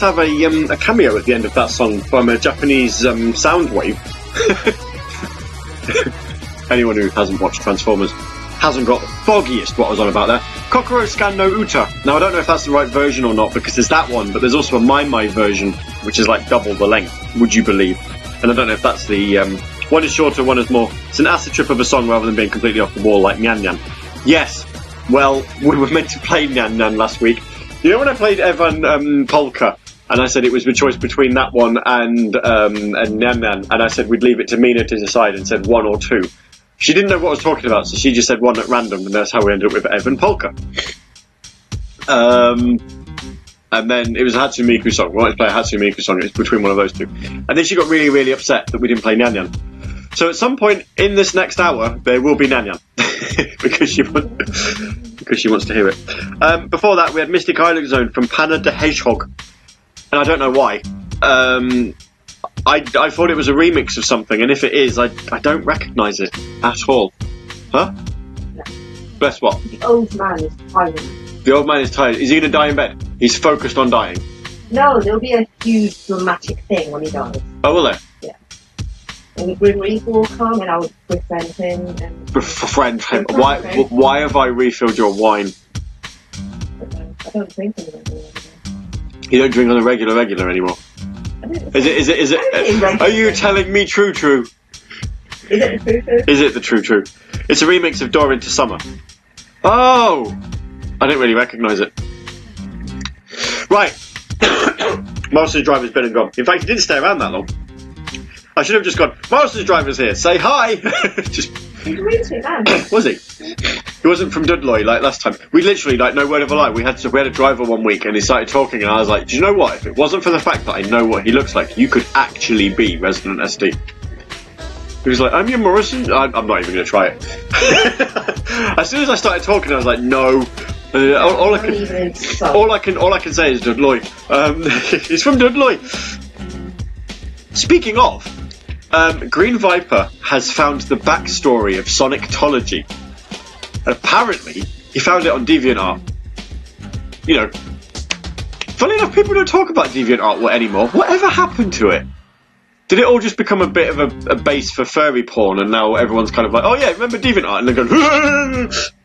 Have a, um, a cameo at the end of that song from a Japanese um, sound wave. Anyone who hasn't watched Transformers hasn't got the foggiest what I was on about there. Kokoro Scan no Uta. Now I don't know if that's the right version or not because there's that one, but there's also a My My version which is like double the length. Would you believe? And I don't know if that's the um, one is shorter, one is more. It's an acid trip of a song rather than being completely off the wall like Nyan Nyan. Yes. Well, we were meant to play Nyan Nyan last week. You know when I played Evan um, Polka, and I said it was the choice between that one and um, and and I said we'd leave it to Mina to decide, and said one or two. She didn't know what I was talking about, so she just said one at random, and that's how we ended up with Ievan Polkka. Um, and then it was a Hatsune Miku song. We wanted to play a Hatsune Miku song. It was between one of those two. And then she got really, really upset that we didn't play Nyan Nyan. So at some point in this next hour, there will be Nyan Nyan because she wants because she wants to hear it. Um, before that, we had Mystic Island Zone from Panna the Hedgehog, and I don't know why. Um, I, I thought it was a remix of something, and if it is, I, I don't recognise it at all. Huh? Bless what? The old man is tired. The old man is tired. Is he going to die in bed? He's focused on dying. No, there'll be a huge dramatic thing when he dies. Oh, will there? And the Grim Reaper will come and I'll befriend him and Befriend him. Why, why have I refilled your wine? I don't drink anymore. You don't drink on a regular, regular anymore. Is it, is it, is it, are you telling me true, true? Is it the truth? Is it the true, true? It's a remix of Door into Summer. Oh! I didn't really recognise it. Right. Master's driver's been and gone. In fact, he didn't stay around that long. I should have just gone, Master's driver's here, say hi! just, He's really too man. was he? He wasn't from Dudley like last time. We literally, like, no word of a lie, we had to, we had a driver one week and he started talking and I was like, do you know what? If it wasn't for the fact that I know what he looks like, you could actually be Resident SD. He was like, I'm your Morrison. I'm, I'm not even going to try it. as soon as I started talking, I was like, no Uh, all, all I can, all I can, all I can say is Dudley. Um, he's from Dudley. Speaking of, um, Green Viper has found the backstory of Sonictology. And apparently, he found it on DeviantArt. You know, funny enough, people don't talk about DeviantArt anymore. Whatever happened to it? Did it all just become a bit of a, a base for furry porn, and now everyone's kind of like, oh yeah, remember DeviantArt? And they're going,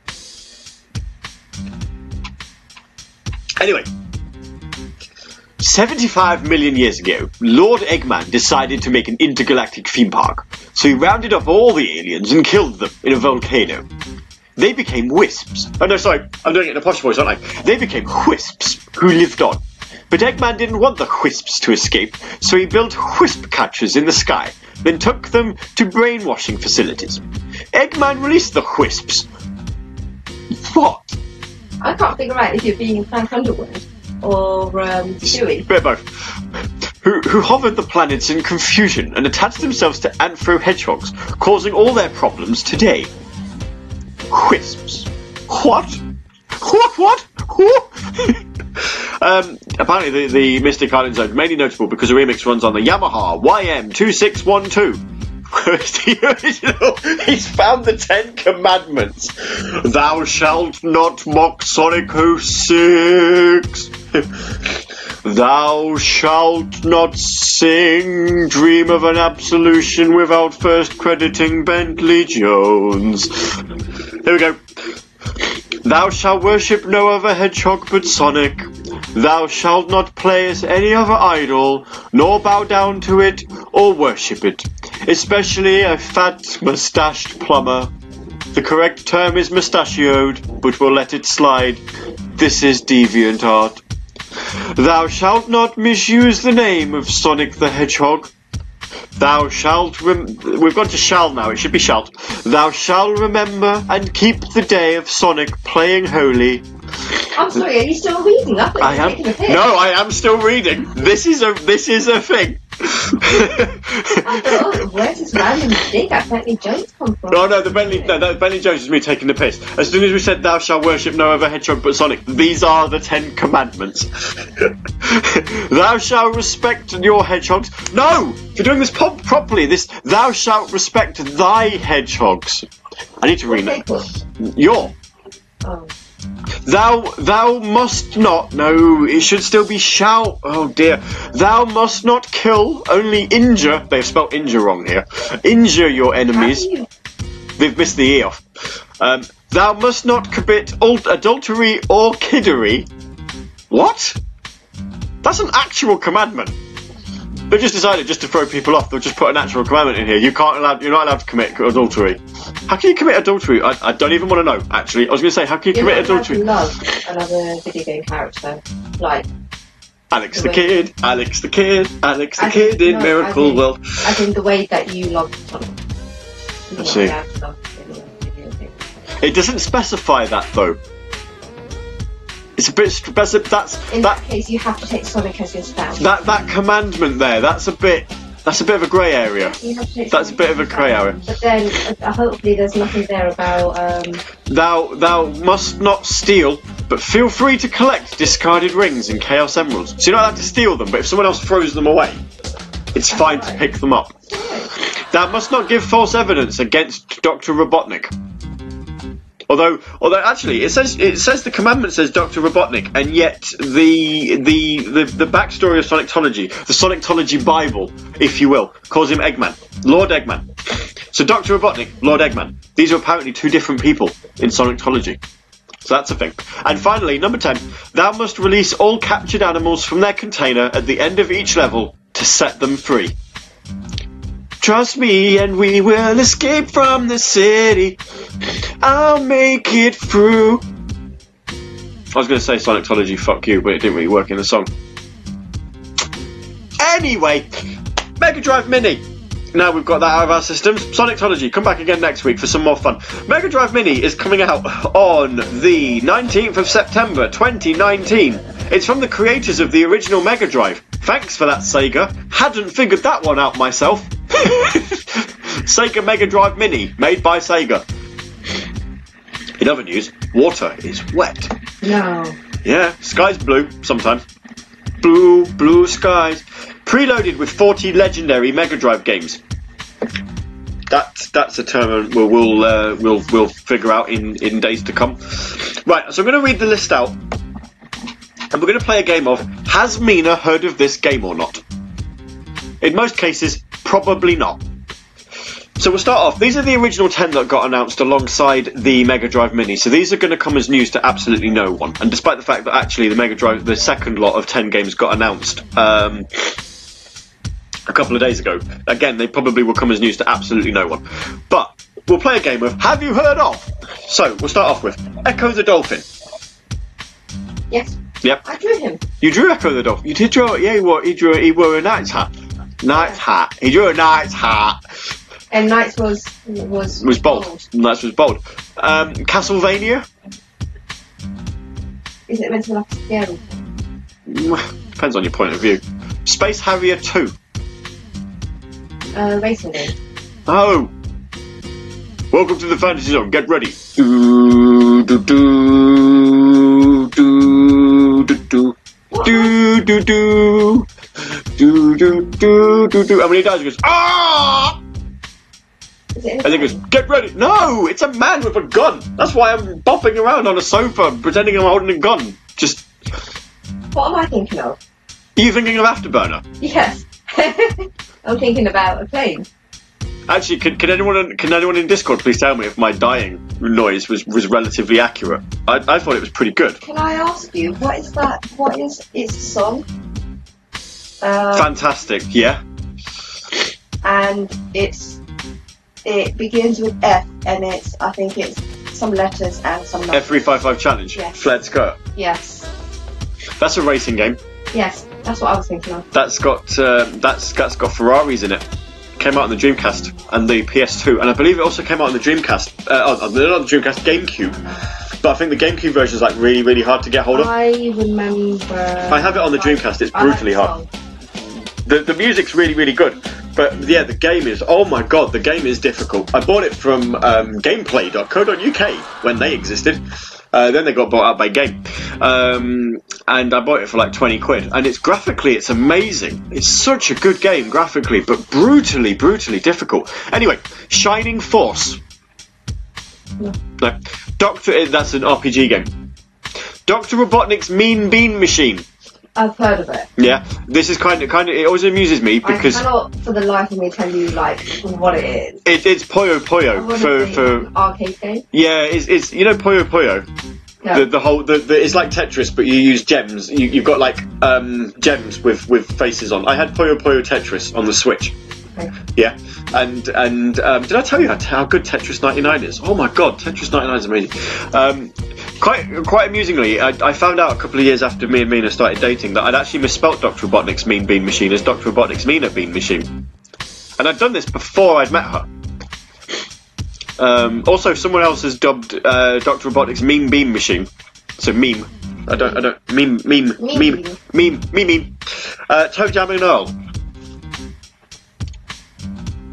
Anyway, 75 million years ago, Lord Eggman decided to make an intergalactic theme park. So he rounded up all the aliens and killed them in a volcano. They became wisps. Oh no, sorry, I'm doing it in a posh voice, aren't I? They became wisps who lived on. But Eggman didn't want the wisps to escape, so he built wisp catchers in the sky, then took them to brainwashing facilities. Eggman released the wisps. What? I can't figure out if you're being Frank Underwood or um. Bit both. Who, who hovered the planets in confusion and attached themselves to anthro hedgehogs, causing all their problems today. Wisps. What? What? What? What? um, apparently, the, the Mystic Island Zone mainly notable because the remix runs on the Yamaha YM2612. Whereas the original, he's found the Ten Commandments. Thou shalt not mock Sonic 06. Thou shalt not sing Dream of an Absolution without first crediting Bentley Jones. Here we go. Thou shalt worship no other hedgehog but Sonic. Thou shalt not play as any other idol, nor bow down to it or worship it, especially a fat mustached plumber. The correct term is mustachioed, but we'll let it slide. This is deviant art. Thou shalt not misuse the name of Sonic the Hedgehog. Thou shalt rem- we've gone to shall now, it should be shalt. Thou shalt remember and keep the day of Sonic playing holy. I'm sorry, are you still reading? I I am taking a piss. No, I am still reading. This is a this is a thing. I thought, oh, where's this random dig at Bentley Jones come from? Oh no, the Bentley no, no, Bentley Jones is me taking the piss. As soon as we said thou shalt worship no other hedgehog but Sonic, these are the Ten Commandments. thou shalt respect your hedgehogs. No! You're doing this pop properly, this thou shalt respect thy hedgehogs. I need to read it. Your. Oh. Thou thou must not no, it should still be shall oh dear. Thou must not kill, only injure they've spelled injure wrong here. Injure your enemies. They've missed the E off. Um, thou must not commit ul- adultery or kiddery. What? That's an actual commandment. They've just decided just to throw people off. They'll just put a natural commandment in here. You can't allow. You're not allowed to commit adultery. How can you commit adultery? I, I don't even want to know. Actually, I was going to say, how can you You're commit not allowed to adultery? love another video game character. Like, Alex the the way- kid, Alex the kid, Alex the I kid think- in no, I Miracle think- World. as in the way that you love. You're see. allowed to love video- video games. It doesn't specify that though. It's a bit. That's a, that's In that that case, you have to take Sonic as your spouse. that that commandment there. That's a bit. That's a bit of a grey area. You have to take That's a bit of a grey area. But then, uh, hopefully, there's nothing there about um, Thou thou must not steal, but feel free to collect discarded rings and chaos emeralds. So you're not allowed to steal them, but if someone else throws them away, it's fine to pick them up. Thou must not give false evidence against Doctor Robotnik. Although, although actually, it says it says the commandment says Doctor Robotnik, and yet the the the, the backstory of Sonictology, the Sonictology Bible, if you will, calls him Eggman, Lord Eggman. So Doctor Robotnik, Lord Eggman. These are apparently two different people in Sonictology. So that's a thing. And finally, number 10, thou must release all captured animals from their container at the end of each level to set them free. Trust me and we will escape from the city. I'll make it through. I was going to say Sonictology, fuck you, but it didn't really work in the song. Anyway, Mega Drive Mini. Now we've got that out of our systems. Sonictology, come back again next week for some more fun. Mega Drive Mini is coming out on the 19th of September 2019. It's from the creators of the original Mega Drive. Thanks for that, Sega. Hadn't figured that one out myself. Sega Mega Drive Mini, made by Sega. In other news, water is wet. No. Yeah, sky's blue sometimes. Blue, blue skies. Preloaded with 40 legendary Mega Drive games. That's that's a term we'll we'll uh, we'll, we'll figure out in, in days to come. Right, so I'm going to read the list out, and we're going to play a game of Has Mina heard of this game or not? In most cases, probably not. So we'll start off. These are the original 10 that got announced alongside the Mega Drive Mini. So these are going to come as news to absolutely no one. And despite the fact that actually the Mega Drive, the second lot of 10 games got announced um, a couple of days ago, again, they probably will come as news to absolutely no one. But we'll play a game of Have You Heard Of? So we'll start off with Ecco the Dolphin. Yes. Yep. I drew him. You drew Ecco the Dolphin. You did draw, yeah, he wore, he drew, he wore a knight's hat. Knight's hat. He drew a knight's hat. And Knights was was was bold. Knights was bold. Um, Castlevania. Is it meant to be like a scary? Depends on your point of view. Space Harrier 2. Uh, racing game. Oh! Welcome to the Fantasy Zone. Get ready. Do, do, do, do, do, do. Do, do, do. Do, do, do, do, do. And when he dies, he goes, ah! It in And he goes, get ready. No, it's a man with a gun. That's why I'm bopping around on a sofa pretending I'm holding a gun. Just, What am I thinking of? are you thinking of Afterburner? Yes. I'm thinking about a plane. Actually, can, can anyone can anyone in Discord please tell me if my dying noise was, was relatively accurate? I, I thought it was pretty good. Can I ask you, what is that? What is its song? Uh, Fantastic, yeah. and it's it begins with F, and it's I think it's some letters and some numbers. F355 challenge, Yes. flared skirt. Yes, That's a racing game. yes, that's what I was thinking of. That's got uh, that's that's got Ferraris in it. Came out on the Dreamcast and the PS2, and I believe it also came out on the Dreamcast. Uh, oh, not the Dreamcast, GameCube. But I think the GameCube version is like really, really hard to get hold of. I remember. I have it on the Dreamcast. It's I like brutally hard. The, the music's really, really good. But yeah, the game is, oh my god, the game is difficult. I bought it from um, gameplay.co.uk when they existed. Uh, then they got bought out by Game. Um, and I bought it for like 20 quid. And it's graphically, it's amazing. It's such a good game graphically, but brutally, brutally difficult. Anyway, Shining Force. No. No. Doctor, that's an RPG game. Dr. Robotnik's Mean Bean Machine. I've heard of it. Yeah, this is kind of kind of. It always amuses me I because cannot, for the life of me, tell you like what it is. it, it's Puyo Puyo for for arcade game. yeah. It's, it's you know Puyo Puyo. No. The, the whole the, the it's like Tetris, but you use gems. You, you've got like um, gems with with faces on. I had Puyo Puyo Tetris on the Switch. Okay. Yeah, and and um, did I tell you how, how good Tetris 99 is? Oh my god, Tetris 99 is amazing. Um, quite quite amusingly, I, I found out a couple of years after me and Mina started dating that I'd actually misspelt Dr. Robotnik's Mean Bean Machine as Dr. Robotnik's Mina Bean Machine, and I'd done this before I'd met her. Um, also, someone else has dubbed uh, Dr. Robotnik's Mean Bean Machine. So meme. I don't. I don't. Meme. Meme. Meme. Meme. Meme. Meme. meme. Uh, ToeJam and Earl.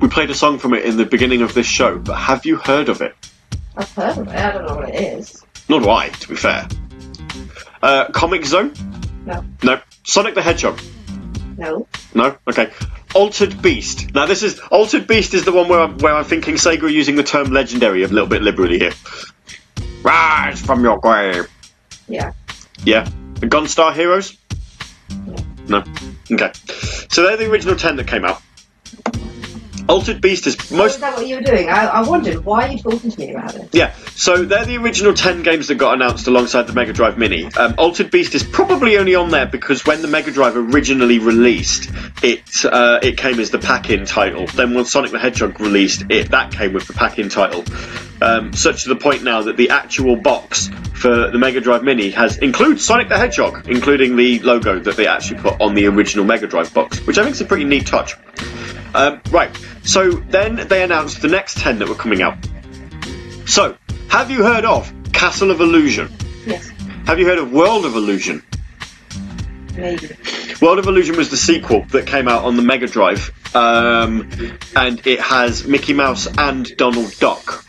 We played a song from it in the beginning of this show, but have you heard of it? I've heard of it. I don't know what it is. Nor do I, to be fair. Uh, Comix Zone? No. No. Sonic the Hedgehog? No. No? Okay. Altered Beast. Now, this is. Altered Beast is the one where I'm, where I'm thinking Sega are using the term legendary a little bit liberally here. Rise from your grave. Yeah. Yeah. The Gunstar Heroes? No. Okay. So they're the original 10 that came out. Altered Beast is Most... Is that what you were doing? I, I wondered why are you talking to me about it. Yeah, so they're the original 10 games that got announced alongside the Mega Drive Mini. Um, Altered Beast is probably only on there because when the Mega Drive originally released, it uh, it came as the pack-in title. Then when Sonic the Hedgehog released, it that came with the pack-in title. Um, such to the point now that the actual box for the Mega Drive Mini has includes Sonic the Hedgehog, including the logo that they actually put on the original Mega Drive box, which I think is a pretty neat touch. Um, right, so then they announced the next 10 that were coming out. So, have you heard of Castle of Illusion? Yes. Have you heard of World of Illusion? Maybe. World of Illusion was the sequel that came out on the Mega Drive, um, and it has Mickey Mouse and Donald Duck.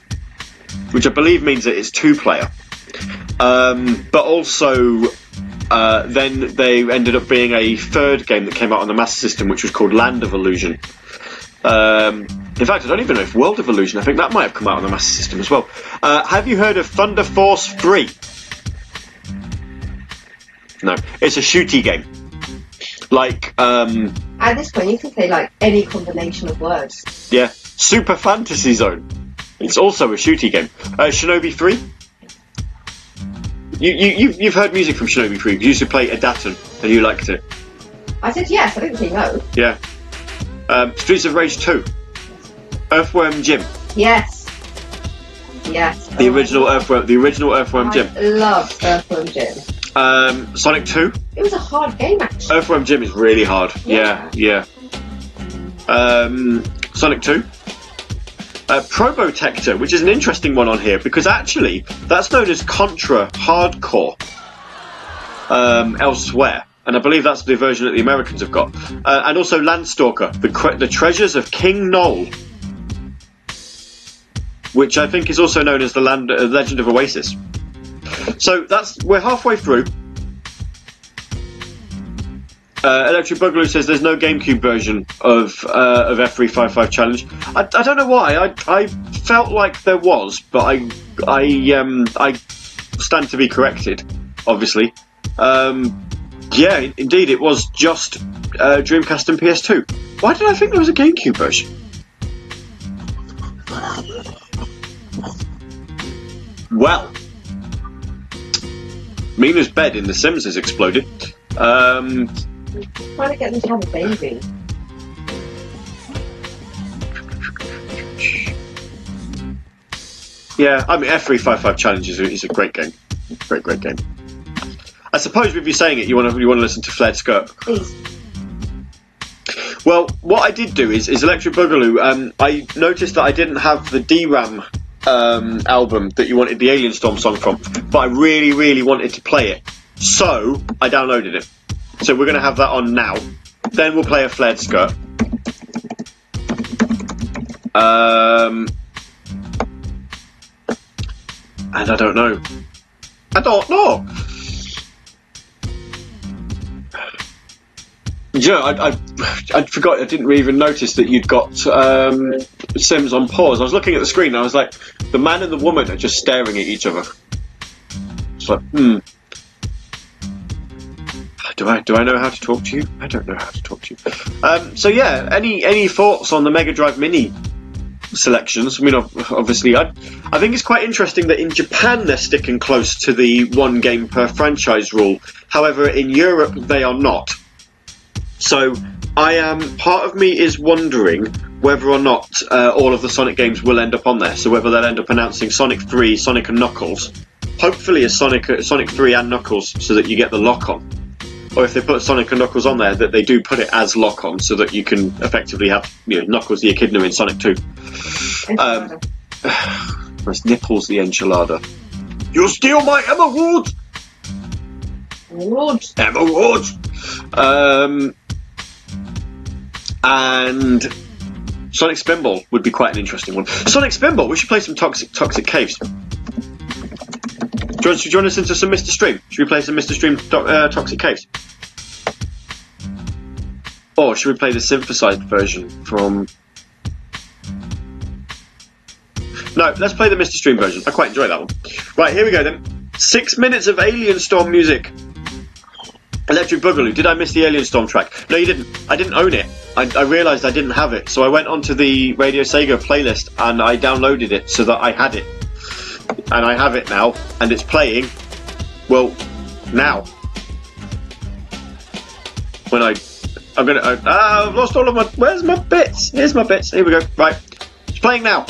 which I believe means that it's two player. Um, but also, uh, then they ended up being a third game that came out on the Master System, which was called Land of Illusion. Um, in fact, I don't even know if World of Illusion. I think that might have come out on the Master System as well. Uh, have you heard of Thunder Force Three? No, it's a shooty game. Like, um, At this point, you can say like any combination of words. yeah, Super Fantasy Zone. It's also a shooty game. Uh, Shinobi 3? You, you, you've, you've heard music from Shinobi 3. You used to play Adaton, and you liked it. I said yes. I didn't say no. Yeah. Um, Streets of Rage 2. Earthworm Jim. Yes. Yes. The original Earthworm, the original Earthworm I Jim. love Earthworm Jim. Um, Sonic 2. It was a hard game actually. Earthworm Jim is really hard. Yeah, yeah. Um, Sonic 2. Uh, Probotector, which is an interesting one on here because actually that's known as Contra Hard Corps um, elsewhere, and I believe that's the version that the Americans have got. Uh, and also Landstalker, the, Cre- the Treasures of King Nole, which I think is also known as the Land- uh, Legend of Oasis. So that's we're halfway through. Uh, Electric Boogaloo says there's no GameCube version of uh, of F355 Challenge. I, I don't know why. I, I felt like there was, but I I um I stand to be corrected. Obviously, um, yeah, indeed, it was just uh, Dreamcast and PS2. Why did I think there was a GameCube version? Well, Mina's bed in The Sims has exploded. Um, trying to get them to have a baby. Yeah, I mean, F355 Challenge is a, is a great game. Great, great game. I suppose with you saying it, you want to you want to listen to Flared Skirt. Please. Well, what I did do is, is Electric Boogaloo. Um, I noticed that I didn't have the DRAM um, album that you wanted the Alien Storm song from, but I really, really wanted to play it. So I downloaded it. So we're going to have that on now. Then we'll play a Flared Skirt. Um, and I don't know. I don't know. Yeah, I, I, I forgot. I didn't even notice that you'd got um, Sims on pause. I was looking at the screen. and I was like, the man and the woman are just staring at each other. It's like, hmm. Do I do I know how to talk to you? I don't know how to talk to you. Um, so yeah, any any thoughts on the Mega Drive Mini selections? I mean, obviously, I I think it's quite interesting that in Japan they're sticking close to the one game per franchise rule. However, in Europe they are not. So I am. Part of me is wondering whether or not uh, all of the Sonic games will end up on there. So whether they'll end up announcing Sonic 3, Sonic and Knuckles, hopefully as Sonic Sonic 3 and Knuckles, so that you get the lock on. Or if they put Sonic and Knuckles on there, that they do put it as lock on, so that you can effectively have you know Knuckles the Echidna in Sonic 2. Um, whereas Nipples the enchilada. You'll steal my emerald! Lord. Emerald! Um, and Sonic Spinball would be quite an interesting one. Sonic Spinball, we should play some Toxic Toxic Caves. Do you, want, should you want us into some Mr. Stream? Should we play some Mr. Stream to- uh, Toxic Caves? Or should we play the synthesized version from. No, let's play the Mr. Stream version. I quite enjoy that one. Right, here we go then. Six minutes of Alien Storm music. Electric Boogaloo. Did I miss the Alien Storm track? No, you didn't. I didn't own it. I, I realised I didn't have it, so I went onto the Radio Sega playlist and I downloaded it so that I had it, and I have it now, and it's playing. Well, now. When I, I'm gonna. Ah, I've lost all of my. Where's my bits? Here's my bits. Here we go. Right, it's playing now.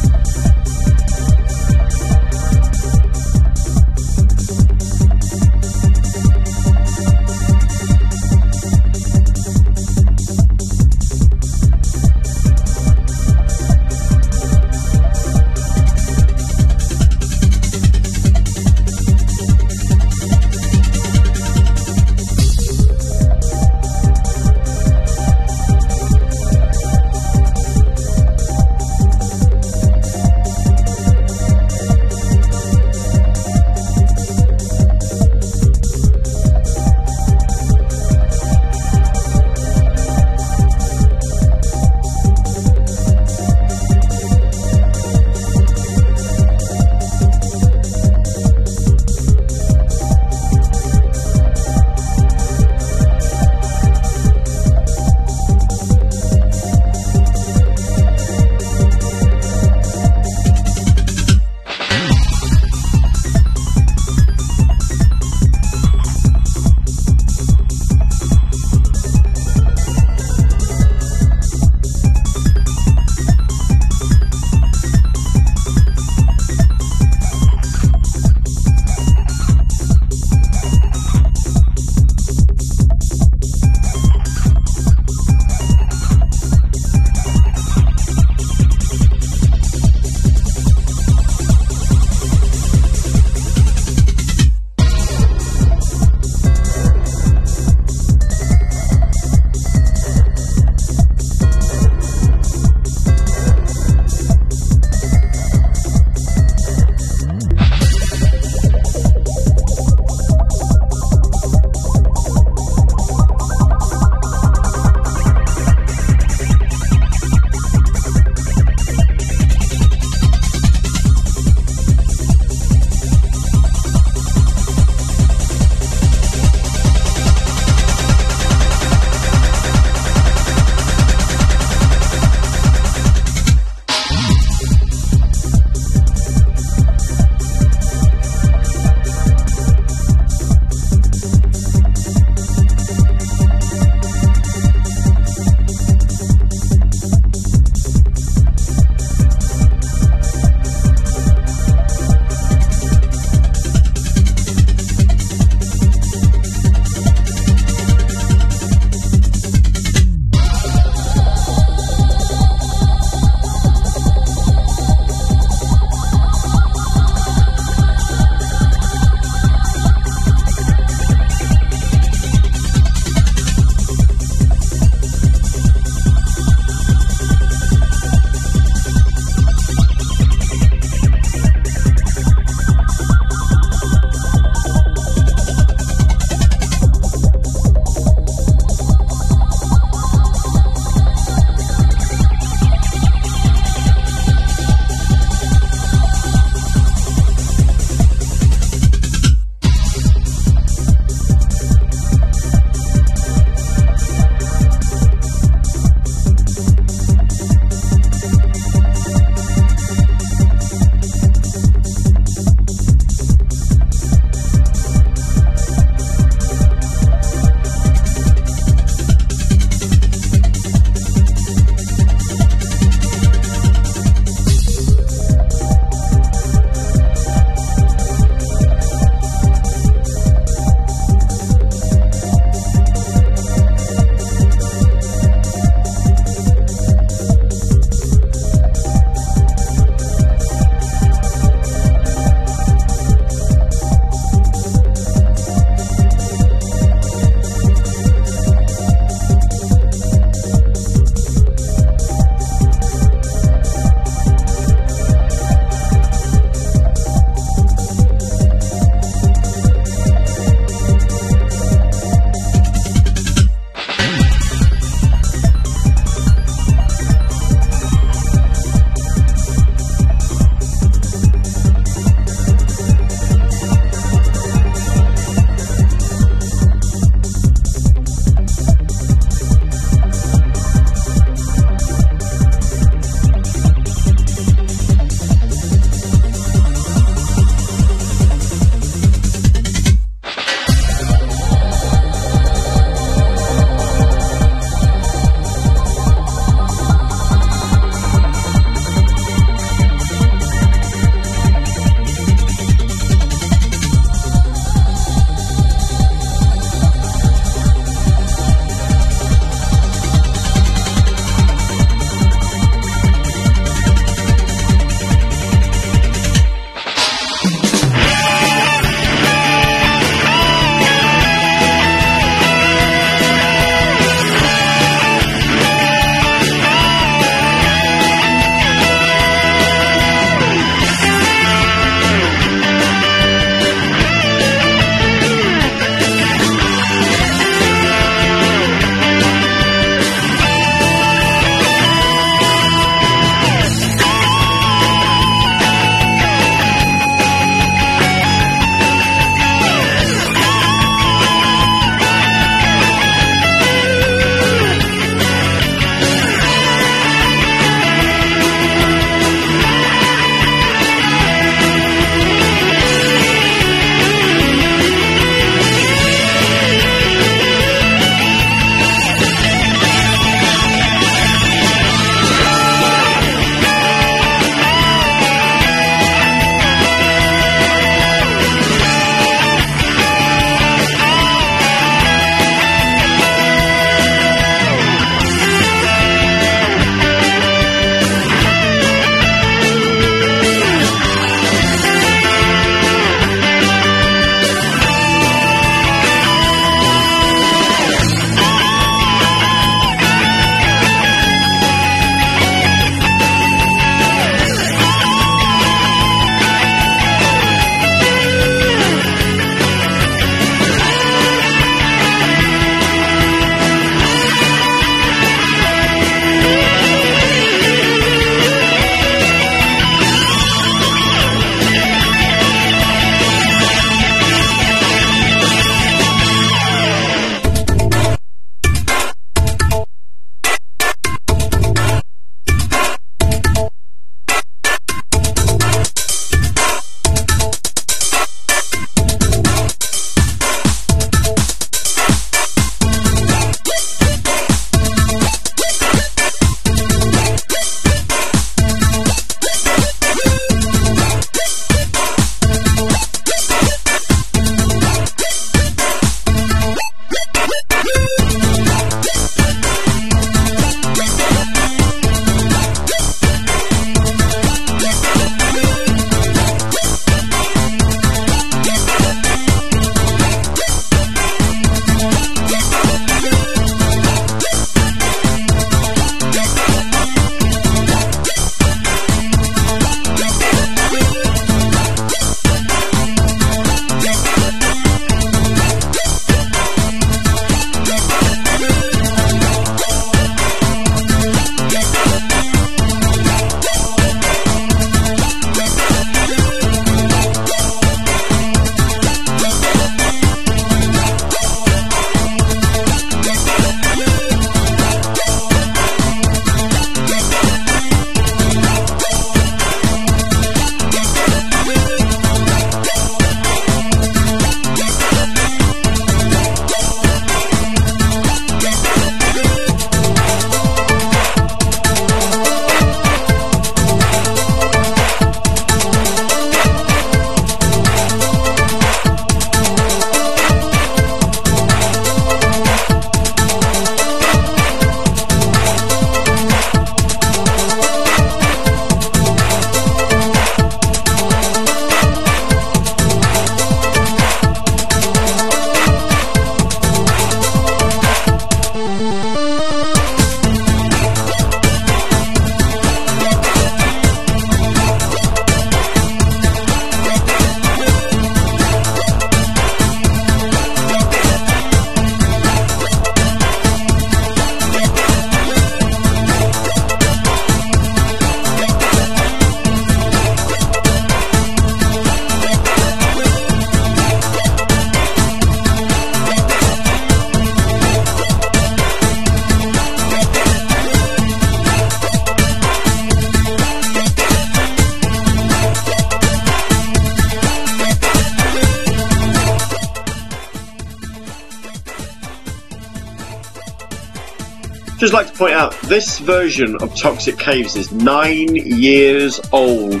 Just like to point out this version of Toxic Caves is nine years old.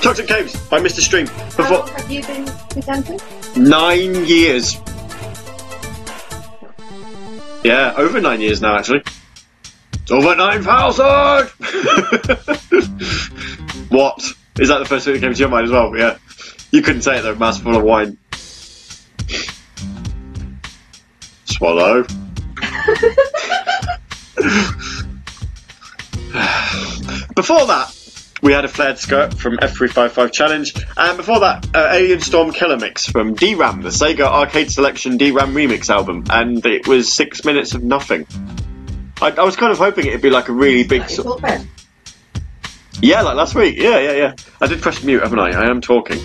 Toxic Caves by Mr. Stream. How Before long have you been presenting? nine years. Yeah, over nine years now, actually. It's over nine thousand. what is that? The first thing that came to your mind as well? Yeah, you couldn't say it though. Mass full of wine. Before that, we had a flared skirt from F355 Challenge, and before that, uh, Alien Storm Killer Mix from DRAM, the Sega Arcade Selection DRAM remix album, and it was six minutes of nothing. I, I was kind of hoping it'd be like a really big. So- yeah, like last week. Yeah, yeah, yeah. I did press mute, haven't I? I am talking.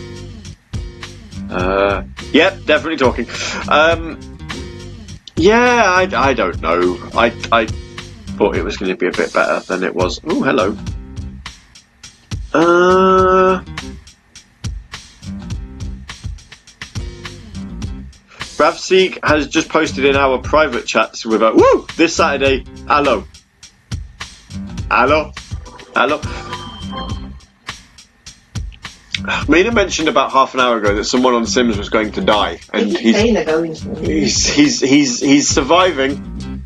Uh, yep, definitely talking. Um, yeah, I, I don't know. I, I thought it was going to be a bit better than it was. Oh, hello. Uh. Ravseek has just posted in our private chats with a woo this Saturday. Hello. Hello. Hello. Mina mentioned about half an hour ago that someone on Sims was going to die, and he's saying they're going to. he's he's he's he's surviving.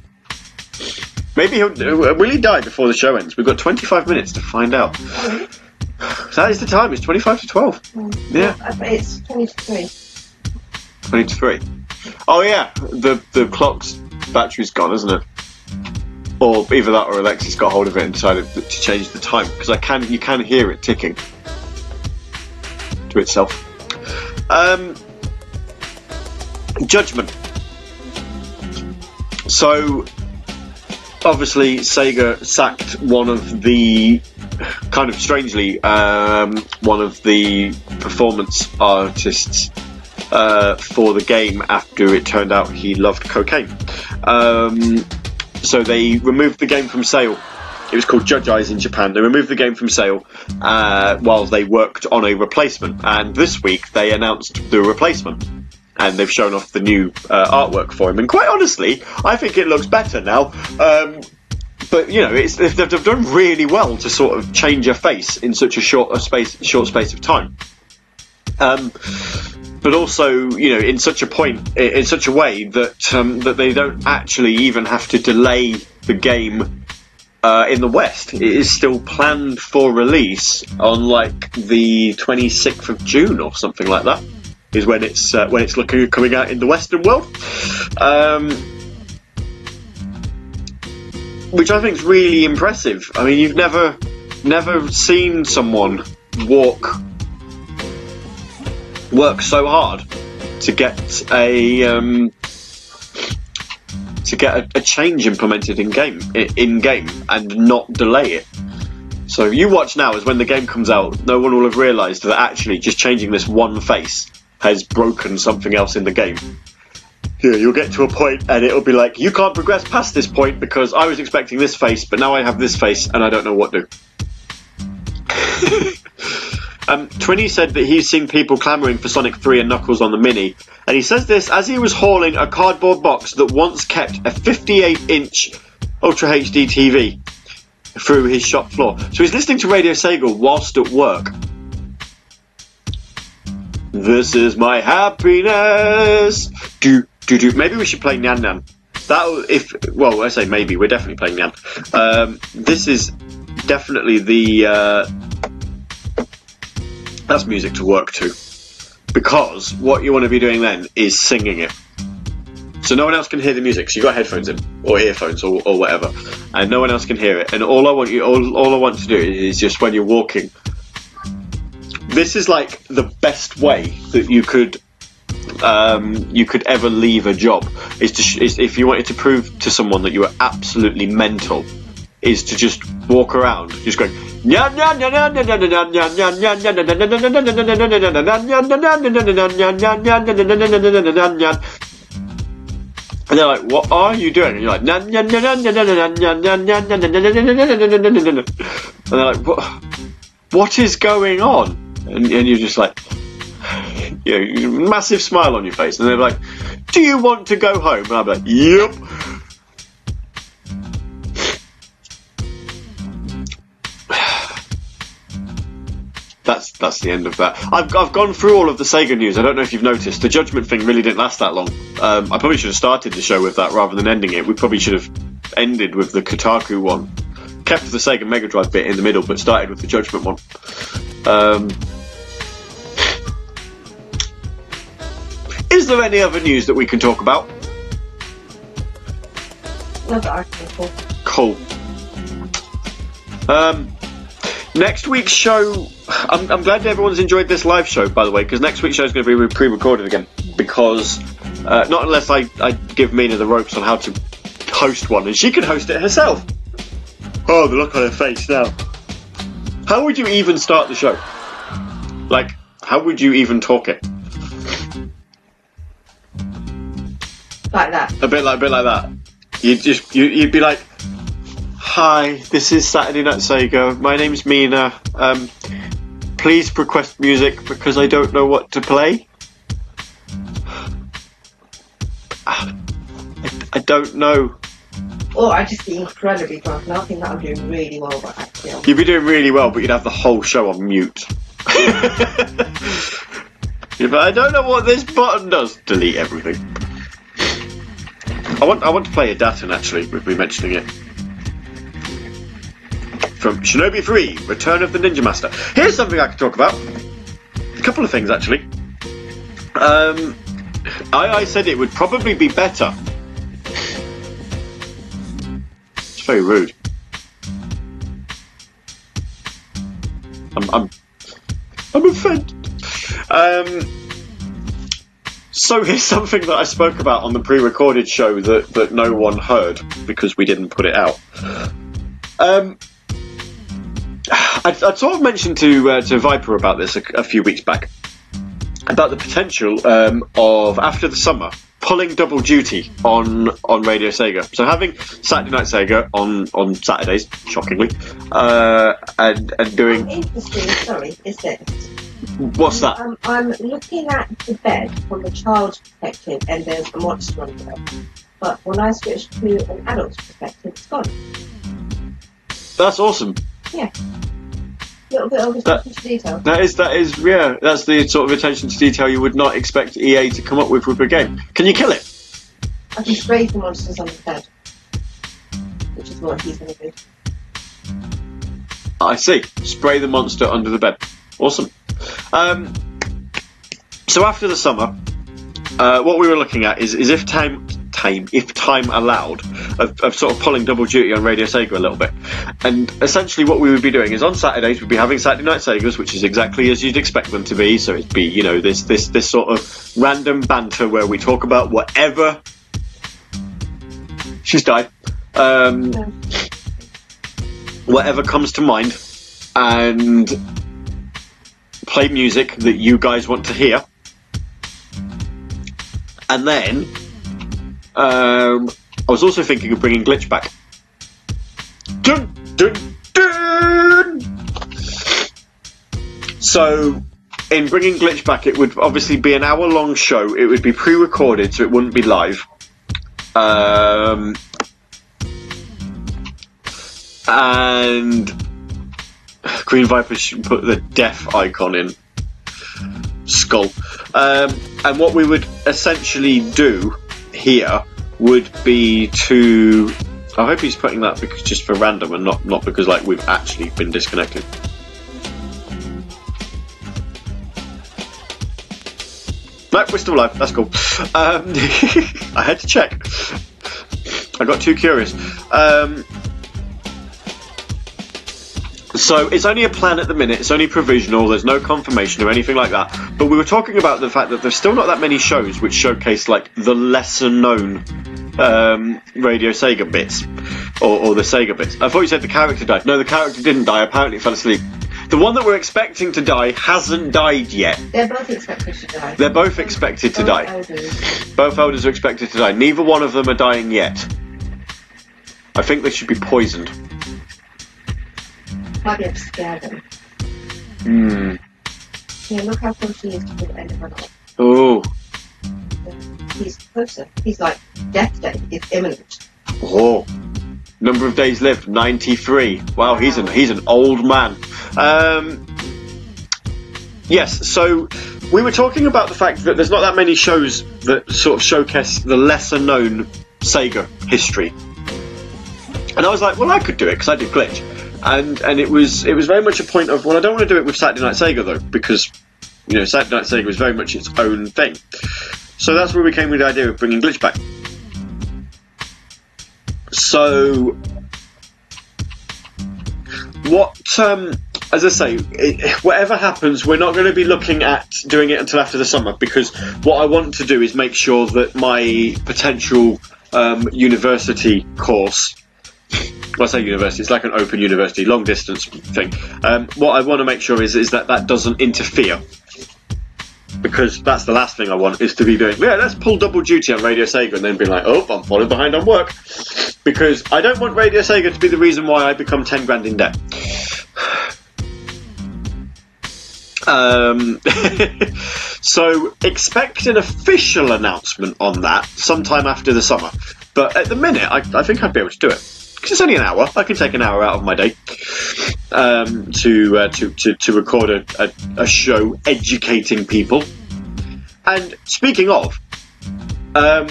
Maybe he'll will he die before the show ends? We've got 25 minutes to find out. That is the time. It's 25 to 12. Yeah, it's 20 to 3. 20 to 3. Oh yeah, the the clock's battery's gone, isn't it? Or either that or Alexis got hold of it and decided to change the time because I can you can hear it ticking to itself. Um, judgment. So obviously Sega sacked one of the kind of strangely um, one of the performance artists uh, for the game after it turned out he loved cocaine. Um, so they removed the game from sale. It was called Judge Eyes in Japan. They removed the game from sale uh, while they worked on a replacement, and this week they announced the replacement. And they've shown off the new uh, artwork for him. And quite honestly, I think it looks better now. Um, but you know, it's, they've, they've done really well to sort of change a face in such a short a space short space of time. Um, but also, you know, in such a point, in such a way that um, that they don't actually even have to delay the game uh, in the West. It is still planned for release on like the 26th of June or something like that. Is when it's uh, when it's looking coming out in the Western world. Um, which I think is really impressive. I mean, you've never never seen someone walk work so hard to get a um, to get a, a change implemented in game in game and not delay it. So you watch now as when the game comes out, no one will have realised that actually just changing this one face has broken something else in the game. Yeah, you'll get to a point and it'll be like, you can't progress past this point because I was expecting this face, but now I have this face and I don't know what to. Um, Twinny said that he's seen people clamouring for Sonic 3 and Knuckles on the Mini, and he says this as he was hauling a cardboard box that once kept a 58 inch Ultra HD TV through his shop floor. So he's listening to Radio Sega whilst at work. This is my happiness. Do Maybe we should play Nyan Nyan. That if well, I say maybe we're definitely playing Nyan. Um, this is definitely the uh, that's music to work to because what you want to be doing then is singing it. So no one else can hear the music. So you've got headphones in or earphones or, or whatever, and no one else can hear it. And all I want you, all, all I want to do is just when you're walking. This is like the best way that you could um, you could ever leave a job is, to, is if you wanted to prove to someone that you were absolutely mental is to just walk around just going and they're like, what are you doing? And you're like, and they're like, what, what is going on? And, and you're just like, you know, massive smile on your face, and they're like, "Do you want to go home?" And be like, "Yep." That's that's the end of that. I've I've gone through all of the Sega news. I don't know if you've noticed. The Judgment thing really didn't last that long. Um, I probably should have started the show with that rather than ending it. We probably should have ended with the Kotaku one. Kept the Sega Mega Drive bit in the middle, but started with the Judgment one. Um, is there any other news that we can talk about? Not that I can recall. Cool. Um, next week's show. I'm, I'm glad everyone's enjoyed this live show, by the way, because next week's show is going to be pre-recorded again. Because uh, not unless I, I give Mina the ropes on how to host one, and she can host it herself. Oh, the look on her face now. How would you even start the show? Like, how would you even talk it? Like that. A bit like, a bit like that. You'd just, you, you'd be like, "Hi, this is Saturday Night Sega. My name's Mina. Um, please request music because I don't know what to play. I, I don't know. Or I'd just be incredibly drunk and I think that I'm doing really well, but actually You'd be doing really well, but you'd have the whole show on mute. But I don't know what this button does. Delete everything. I want I want to play Idaten actually, with me mentioning it. From Shinobi 3, Return of the Ninja Master. Here's something I could talk about. A couple of things actually. Um, I, I said it would probably be better. It's very rude. I'm I'm I'm offended. Um, so here's something that I spoke about on the pre-recorded show that, that no one heard because we didn't put it out. Um, I, I sort of mentioned to uh, to Viper about this a, a few weeks back about the potential um, of after the summer pulling double duty on on Radio Sega. So having Saturday Night Sega on on Saturdays, shockingly, uh, and and doing. Sorry, is this? What's that? Um, I'm looking at the bed from the child's perspective, and there's a monster on it. But when I switch to an adult's perspective, it's gone. That's awesome. Yeah. Little bit of attention to detail. That is that is yeah. That's the sort of attention to detail you would not expect EA to come up with with a game. Can you kill it? I can spray the monsters on the bed, which is what he's going to do. I see. Spray the monster under the bed. Awesome. Um, so after the summer, uh, what we were looking at is, is if time time if time allowed of, of sort of pulling double duty on Radio Sega a little bit. And essentially what we would be doing is on Saturdays we'd be having Saturday Night Segas, which is exactly as you'd expect them to be. So it'd be, you know, this this this sort of random banter where we talk about whatever she's died. Um, whatever comes to mind and play music that you guys want to hear. And then, um, I was also thinking of bringing Glitch back. Dun, dun, dun! So, in bringing Glitch back, it would obviously be an hour long show. It would be pre recorded, so it wouldn't be live. Um, and Green Viper should put the death icon in skull. Um, and what we would essentially do here would be to. I hope he's putting that because just for random and not not because like we've actually been disconnected. No, we're still alive. That's cool. Um, I had to check. I got too curious. Um, so it's only a plan at the minute. It's only provisional. There's no confirmation or anything like that. But we were talking about the fact that there's still not that many shows which showcase like the lesser known um, Radio Sega bits or, or the Sega bits. I thought you said the character died. No, the character didn't die. Apparently, fell asleep. The one that we're expecting to die hasn't died yet. They're both expected to die. They're both expected to die. elders. Both elders are expected to die. Neither one of them are dying yet. I think they should be poisoned. Able to scare. Hmm. Yeah, look how close he is to the end of her life. Oh, He's closer. He's like death day is imminent. oh. Number of days lived, 93. Wow, he's an he's an old man. Um, yes, so we were talking about the fact that there's not that many shows that sort of showcase the lesser known Sega history. And I was like, well, I could do it because I did Glitch, and and it was it was very much a point of well, I don't want to do it with Saturday Night Sega though because you know Saturday Night Sega was very much its own thing. So that's where we came with the idea of bringing Glitch back. So what um as I say, it, whatever happens, we're not going to be looking at doing it until after the summer because what I want to do is make sure that my potential um, university course well, I say university, it's like an open university, long distance thing. Um, what I want to make sure is, is that that doesn't interfere. Because that's the last thing I want is to be doing, yeah, let's pull double duty on Radio Sega and then be like, oh, I'm falling behind on work. Because I don't want Radio Sega to be the reason why I become 10 grand in debt. Um, so expect an official announcement on that sometime after the summer. But at the minute, I, I think I'd be able to do it it's only an hour. I can take an hour out of my day um, to, uh, to to to record a, a, a show educating people. And speaking of, um,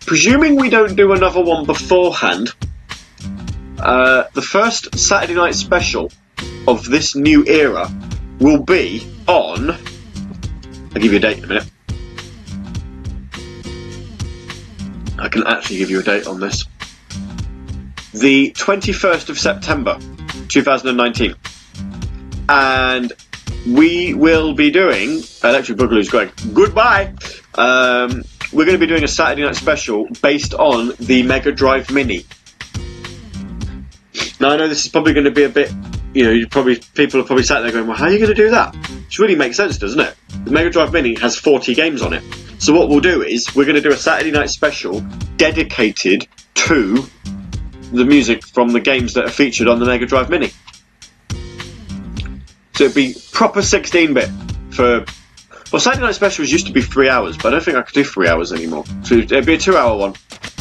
presuming we don't do another one beforehand, uh, the first Saturday night special of this new era will be on. I'll give you a date in a minute. I can actually give you a date on this. The 21st of September 2019. And we will be doing. Electric Boogaloo's going, goodbye! Um, we're going to be doing a Saturday night special based on the Mega Drive Mini. Now I know this is probably going to be a bit, you know, you probably people are probably sat there going, "Well, how are you going to do that?" Which really makes sense, doesn't it? The Mega Drive Mini has 40 games on it. So what we'll do is we're going to do a Saturday night special dedicated to the music from the games that are featured on the Mega Drive Mini. So it'd be proper 16-bit for. Well, Saturday night specials used to be three hours, but I don't think I could do three hours anymore. So it'd be a two-hour one,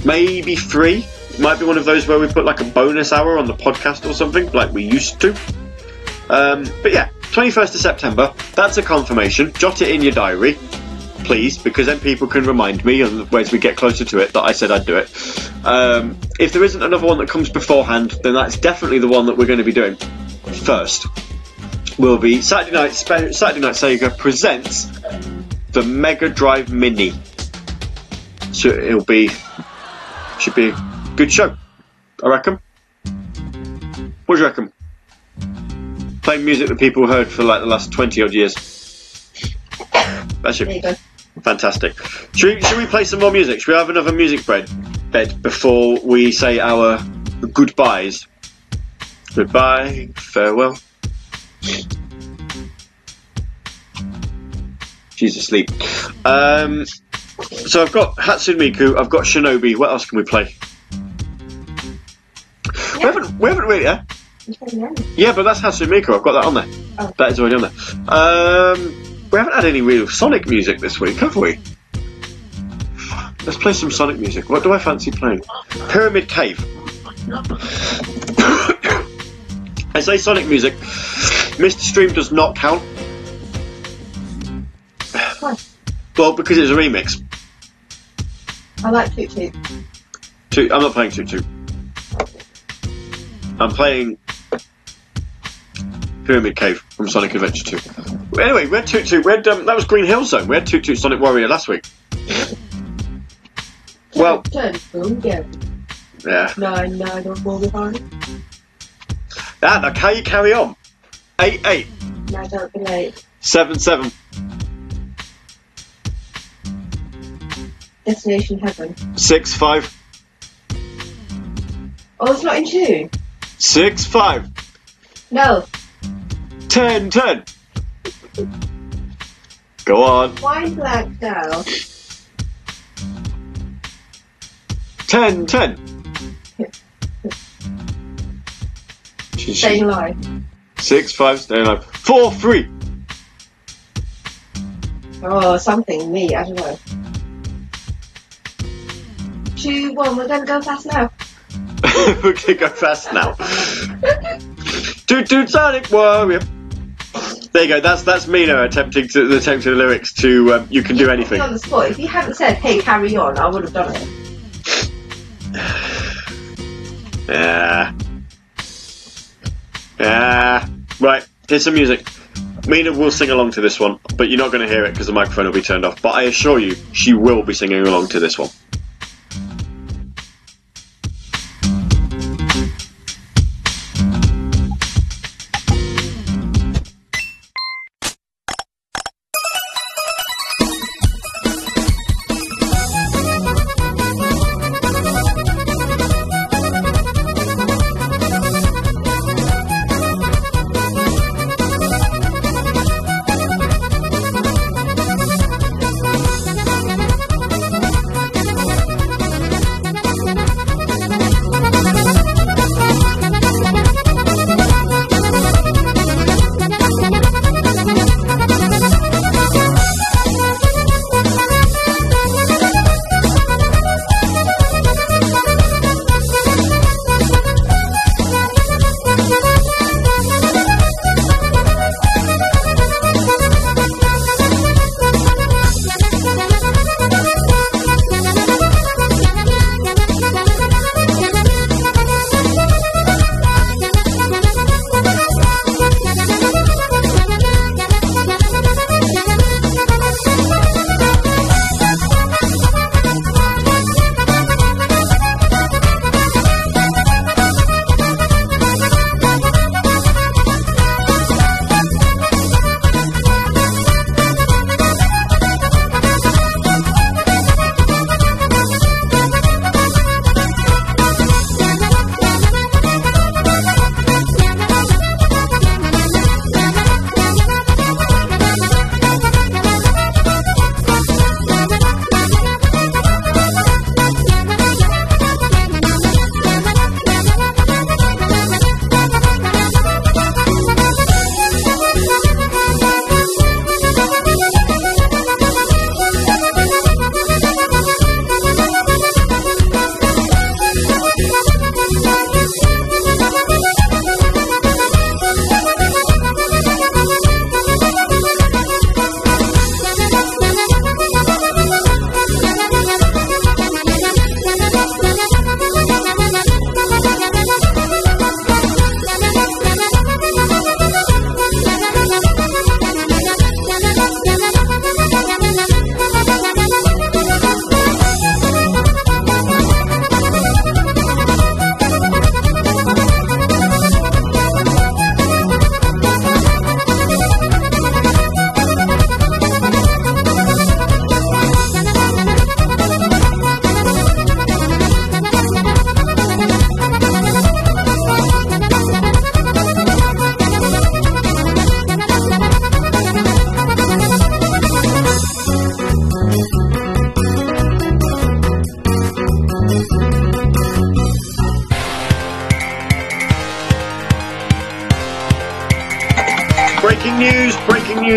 maybe three. Might be one of those where we put like a bonus hour on the podcast or something, like we used to. Um, but yeah, 21st of September. That's a confirmation. Jot it in your diary, please, because then people can remind me, and as we get closer to it, that I said I'd do it. Um, if there isn't another one that comes beforehand, then that's definitely the one that we're going to be doing first. Will be Saturday night. Saturday night Sega presents the Mega Drive Mini. So it'll be should be a good show, I reckon. What do you reckon? Playing music that people heard for like the last twenty odd years. That There you go. Fantastic. Should we, should we play some more music? Should we have another music bed, bed before we say our goodbyes? Goodbye, farewell. She's asleep. Um, so I've got Hatsune Miku, I've got Shinobi. What else can we play? We haven't, we haven't really, yeah? Yeah, but that's Hatsune Miku. I've got that on there. Oh. That is already on there. Um, we haven't had any real Sonic music this week, have we? Let's play some Sonic music. What do I fancy playing? Pyramid Cave. I say Sonic music. Mr. Stream does not count. Well, because it's a remix. I like Toot Toot. Toot, I'm not playing Toot Toot. I'm playing Pyramid Cave from Sonic Adventure 2. Anyway, we had Toot Toot. We had, um, that was Green Hill Zone. We had Toot Toot Sonic Warrior last week. Well- turn, boom, go. Yeah. Nine, nine, or more behind. Ah, now can you carry on? 8 8 Now don't be late. 7 7 Destination Heaven. 6 5 Oh, it's not in tune. 6 5 No. 10 10 Go on. Wine blacked out. 10 10 She- she- Staying alive. 6 5 stay alive. 4 3 Oh, something me, I don't know. Two, one, we're gonna go fast now. We're gonna go fast now. Toot toot Sonic Warrior. There you go. That's that's Mina attempting to attempting the lyrics to um, "You Can Do Anything." On the spot. If you hadn't said, "Hey, carry on," I would have done it. Yeah. Yeah. Right. Here's some music. Mina will sing along to this one, but you're not going to hear it because the microphone will be turned off. But I assure you, she will be singing along to this one.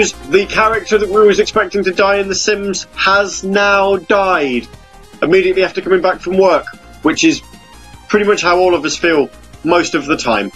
News! The character that we was expecting to die in The Sims has now died. Immediately after coming back from work, which is pretty much how all of us feel most of the time.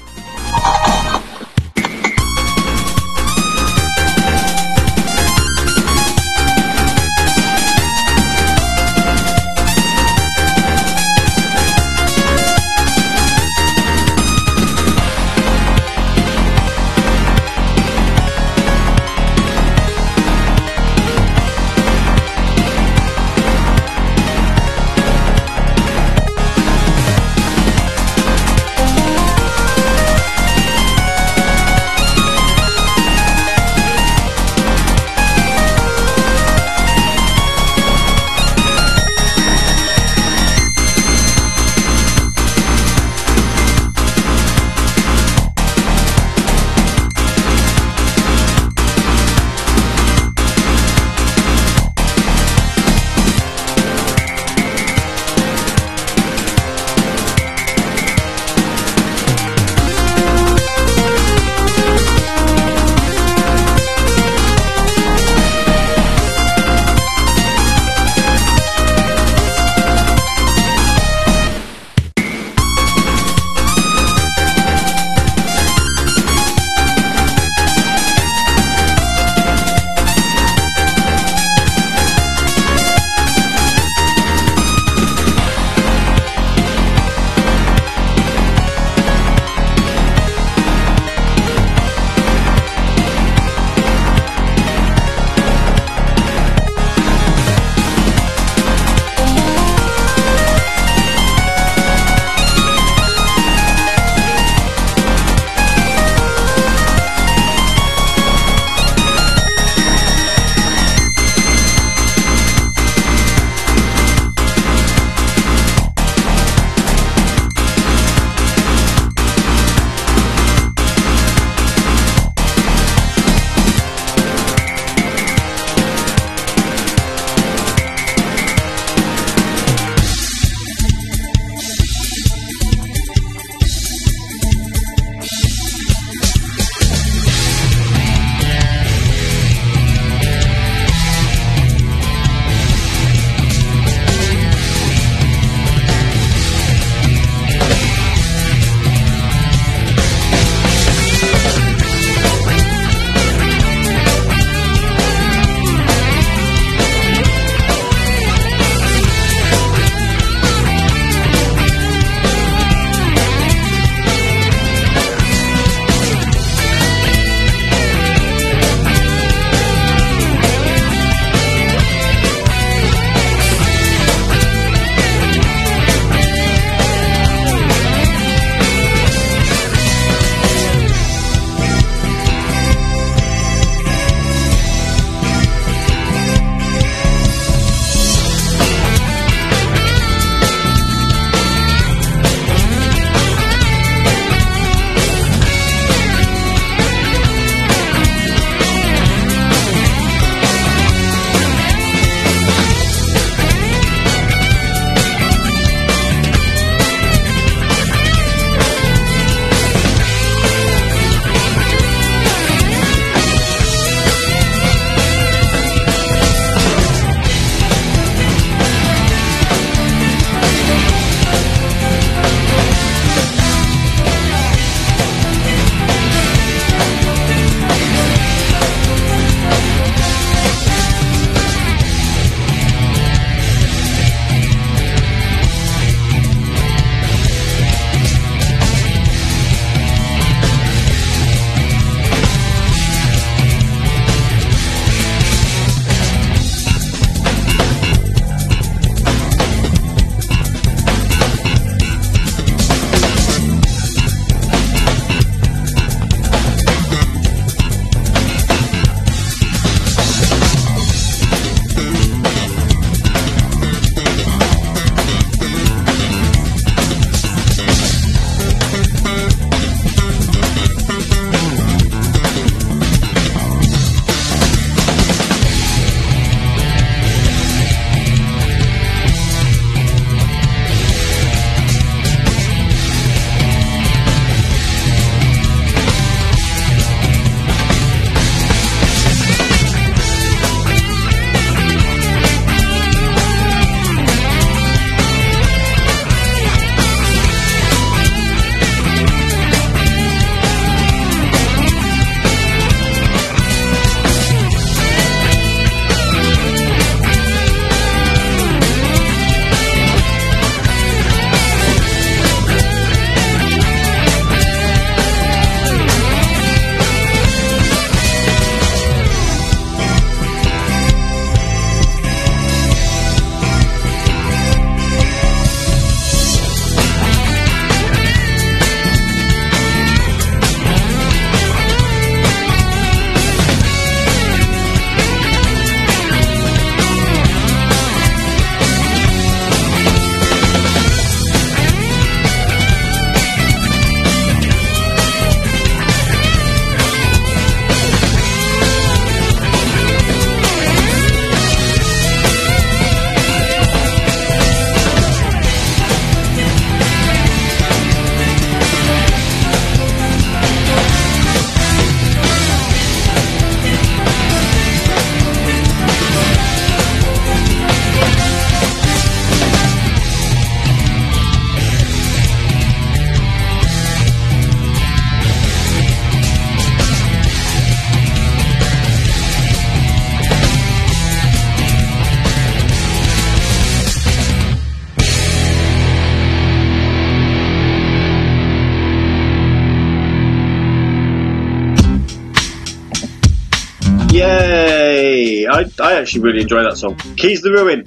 Actually really enjoy that song. Keys the Ruin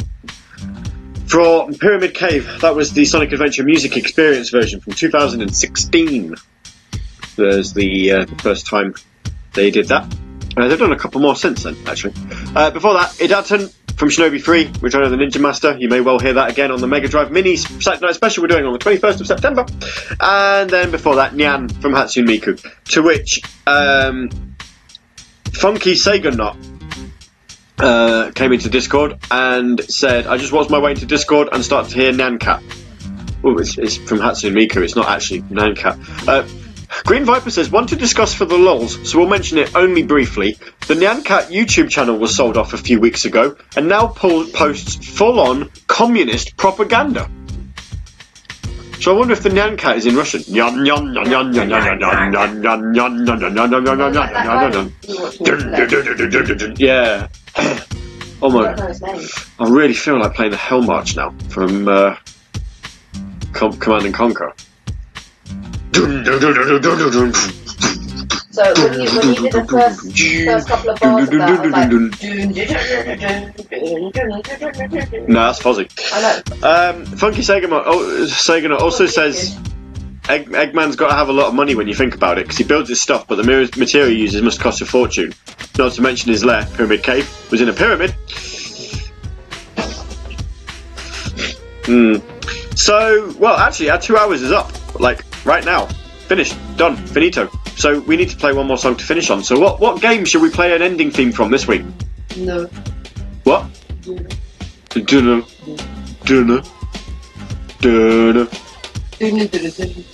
for Pyramid Cave. That was the Sonic Adventure Music Experience version from 2016. There's the, uh, the first time they did that. Uh, they've done a couple more since then, actually. Uh, before that, Idaten from Shinobi 3, Return of the Ninja Master. You may well hear that again on the Mega Drive Mini Saturday Night Special we're doing on the 21st of September. And then before that, Nyan from Hatsune Miku. To which, um, Funky Sega Knot uh, came into Discord and said, I just watched my way into Discord and started to hear Nyan Cat. Oh, it's, it's, from Hatsune Miku, it's not actually Nyan Cat. Uh, Green Viper says, one to discuss for the lols, so we'll mention it only briefly. The Nyan Cat YouTube channel was sold off a few weeks ago and now po- posts full on communist propaganda. So I wonder if the Nyancat is in Russian. Yeah oh my! I really feel like playing the Hell March now from uh, Com- Command and Conquer. So when you, when you did the first, first couple of bars of that, like, no, that's fuzzy. I know. Um, Funky Saginaw, oh, Sega also says. Egg, Eggman's got to have a lot of money when you think about it, because he builds his stuff, but the material he uses must cost a fortune. Not to mention his lair, Pyramid Cave, was in a pyramid. Hmm. So, well, actually, our two hours is up. Like, right now. Finished. Done. Finito. So, we need to play one more song to finish on. So, what, what game should we play an ending theme from this week? No. What? Dunno. Dunno. Dunno. Dun, dun,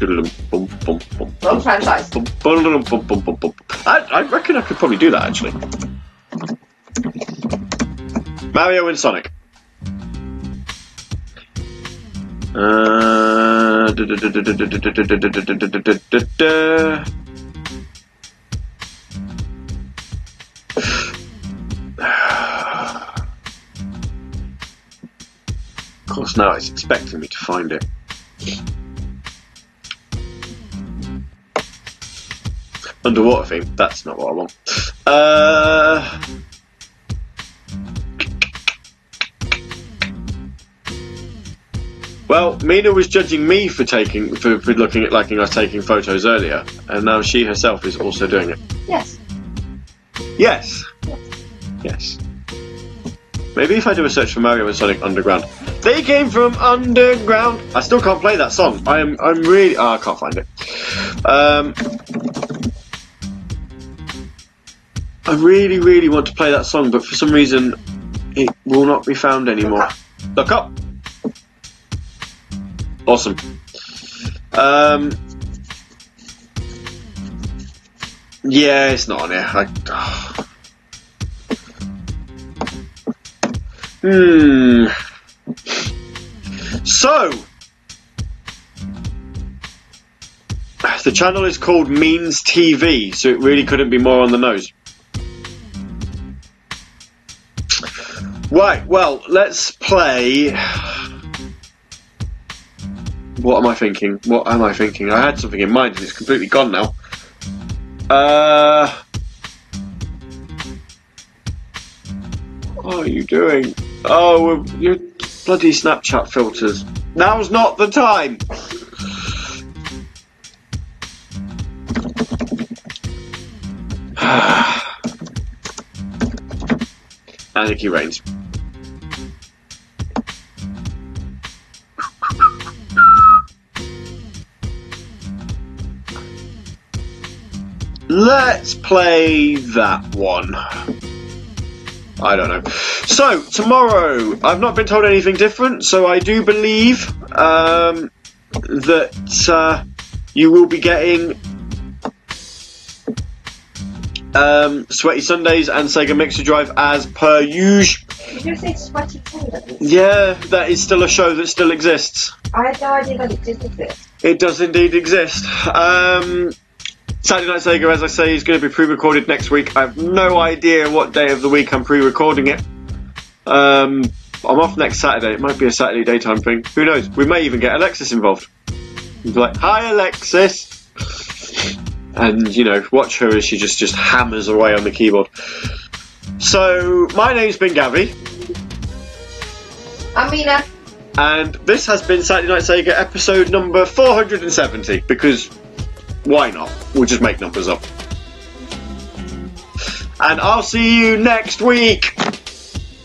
Long franchise. I, I reckon I could probably do that actually. Mario and Sonic. Uh, of course, now it's expecting me to find it. Underwater theme. That's not what I want. Uh, well, Mina was judging me for taking for, for looking at liking us taking photos earlier, and now she herself is also doing it. Yes. Yes. Yes. Maybe if I do a search for Mario and Sonic Underground. They came from underground. I still can't play that song. I am I'm really oh, I can't find it. Um I really, really want to play that song, but for some reason it will not be found anymore. Look up. Awesome. Um Yeah, it's not on here. I, Hmm. So, the channel is called Means TV, so it really couldn't be more on the nose. Right, well, let's play. What am I thinking? What am I thinking? I had something in mind and it's completely gone now. Uh. What are you doing? Oh, your bloody Snapchat filters. Now's not the time. Anarchy reigns. Let's play that one. I don't know. So tomorrow, I've not been told anything different, so I do believe um, that uh, you will be getting um, Sweaty Sundays and Sega Mixer Drive as per usual. Did you say sweaty fingers? Yeah, that is still a show that still exists. I had no idea that it did exist. It does indeed exist. Um, Saturday Night Sega, as I say, is going to be pre recorded next week. I have no idea what day of the week I'm pre recording it. Um, I'm off next Saturday. It might be a Saturday daytime thing. Who knows? We may even get Alexis involved. Be like, hi, Alexis! And, you know, watch her as she just, just hammers away on the keyboard. So, my name's been Gabby. I'm Mina. And this has been Saturday Night Sega episode number 470 because why not? We'll just make numbers up. And I'll see you next week.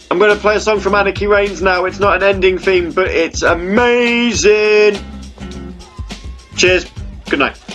I'm going to play a song from Anarchy Reigns now. It's not an ending theme, but it's amazing. Cheers. Good night.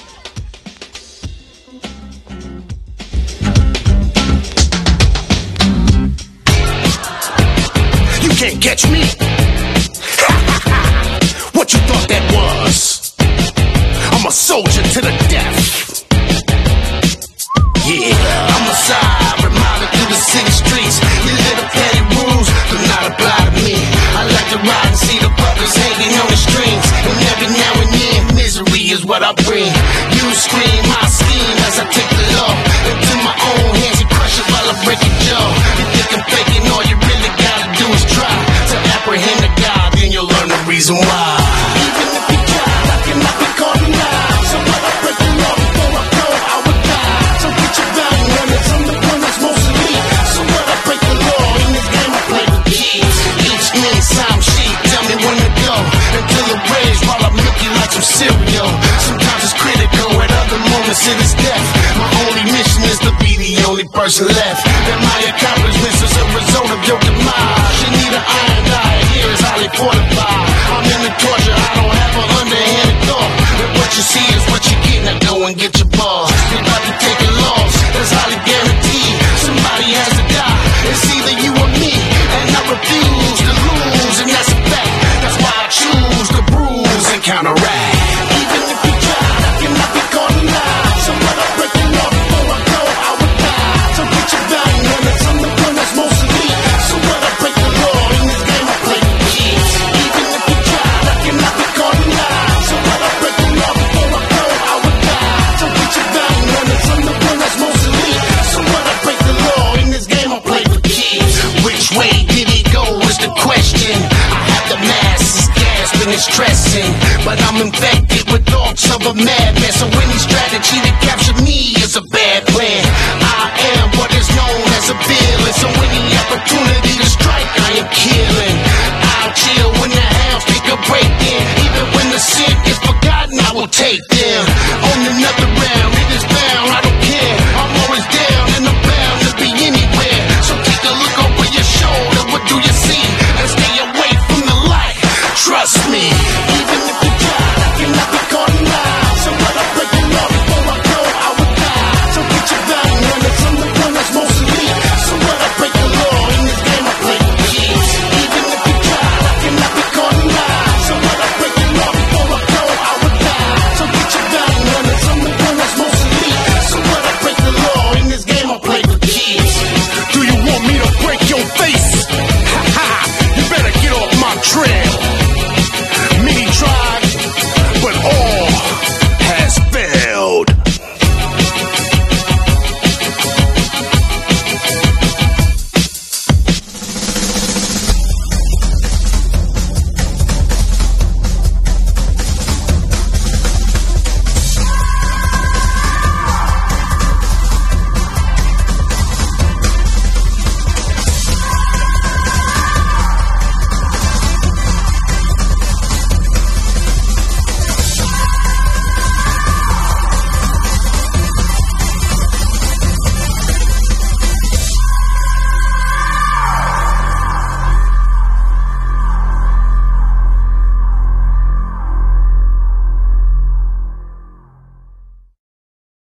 I bring. You scream my scheme as I take the law into my own hands and crush it while I break your jaw. You think I'm faking? All you really gotta do is try to apprehend the God, then you'll learn the reason why. till it's death. My only mission is to be the only person left. That my accomplishments is a result of your demise. You need an iron eye. here is highly fortified. I'm in the torture, I don't of madness.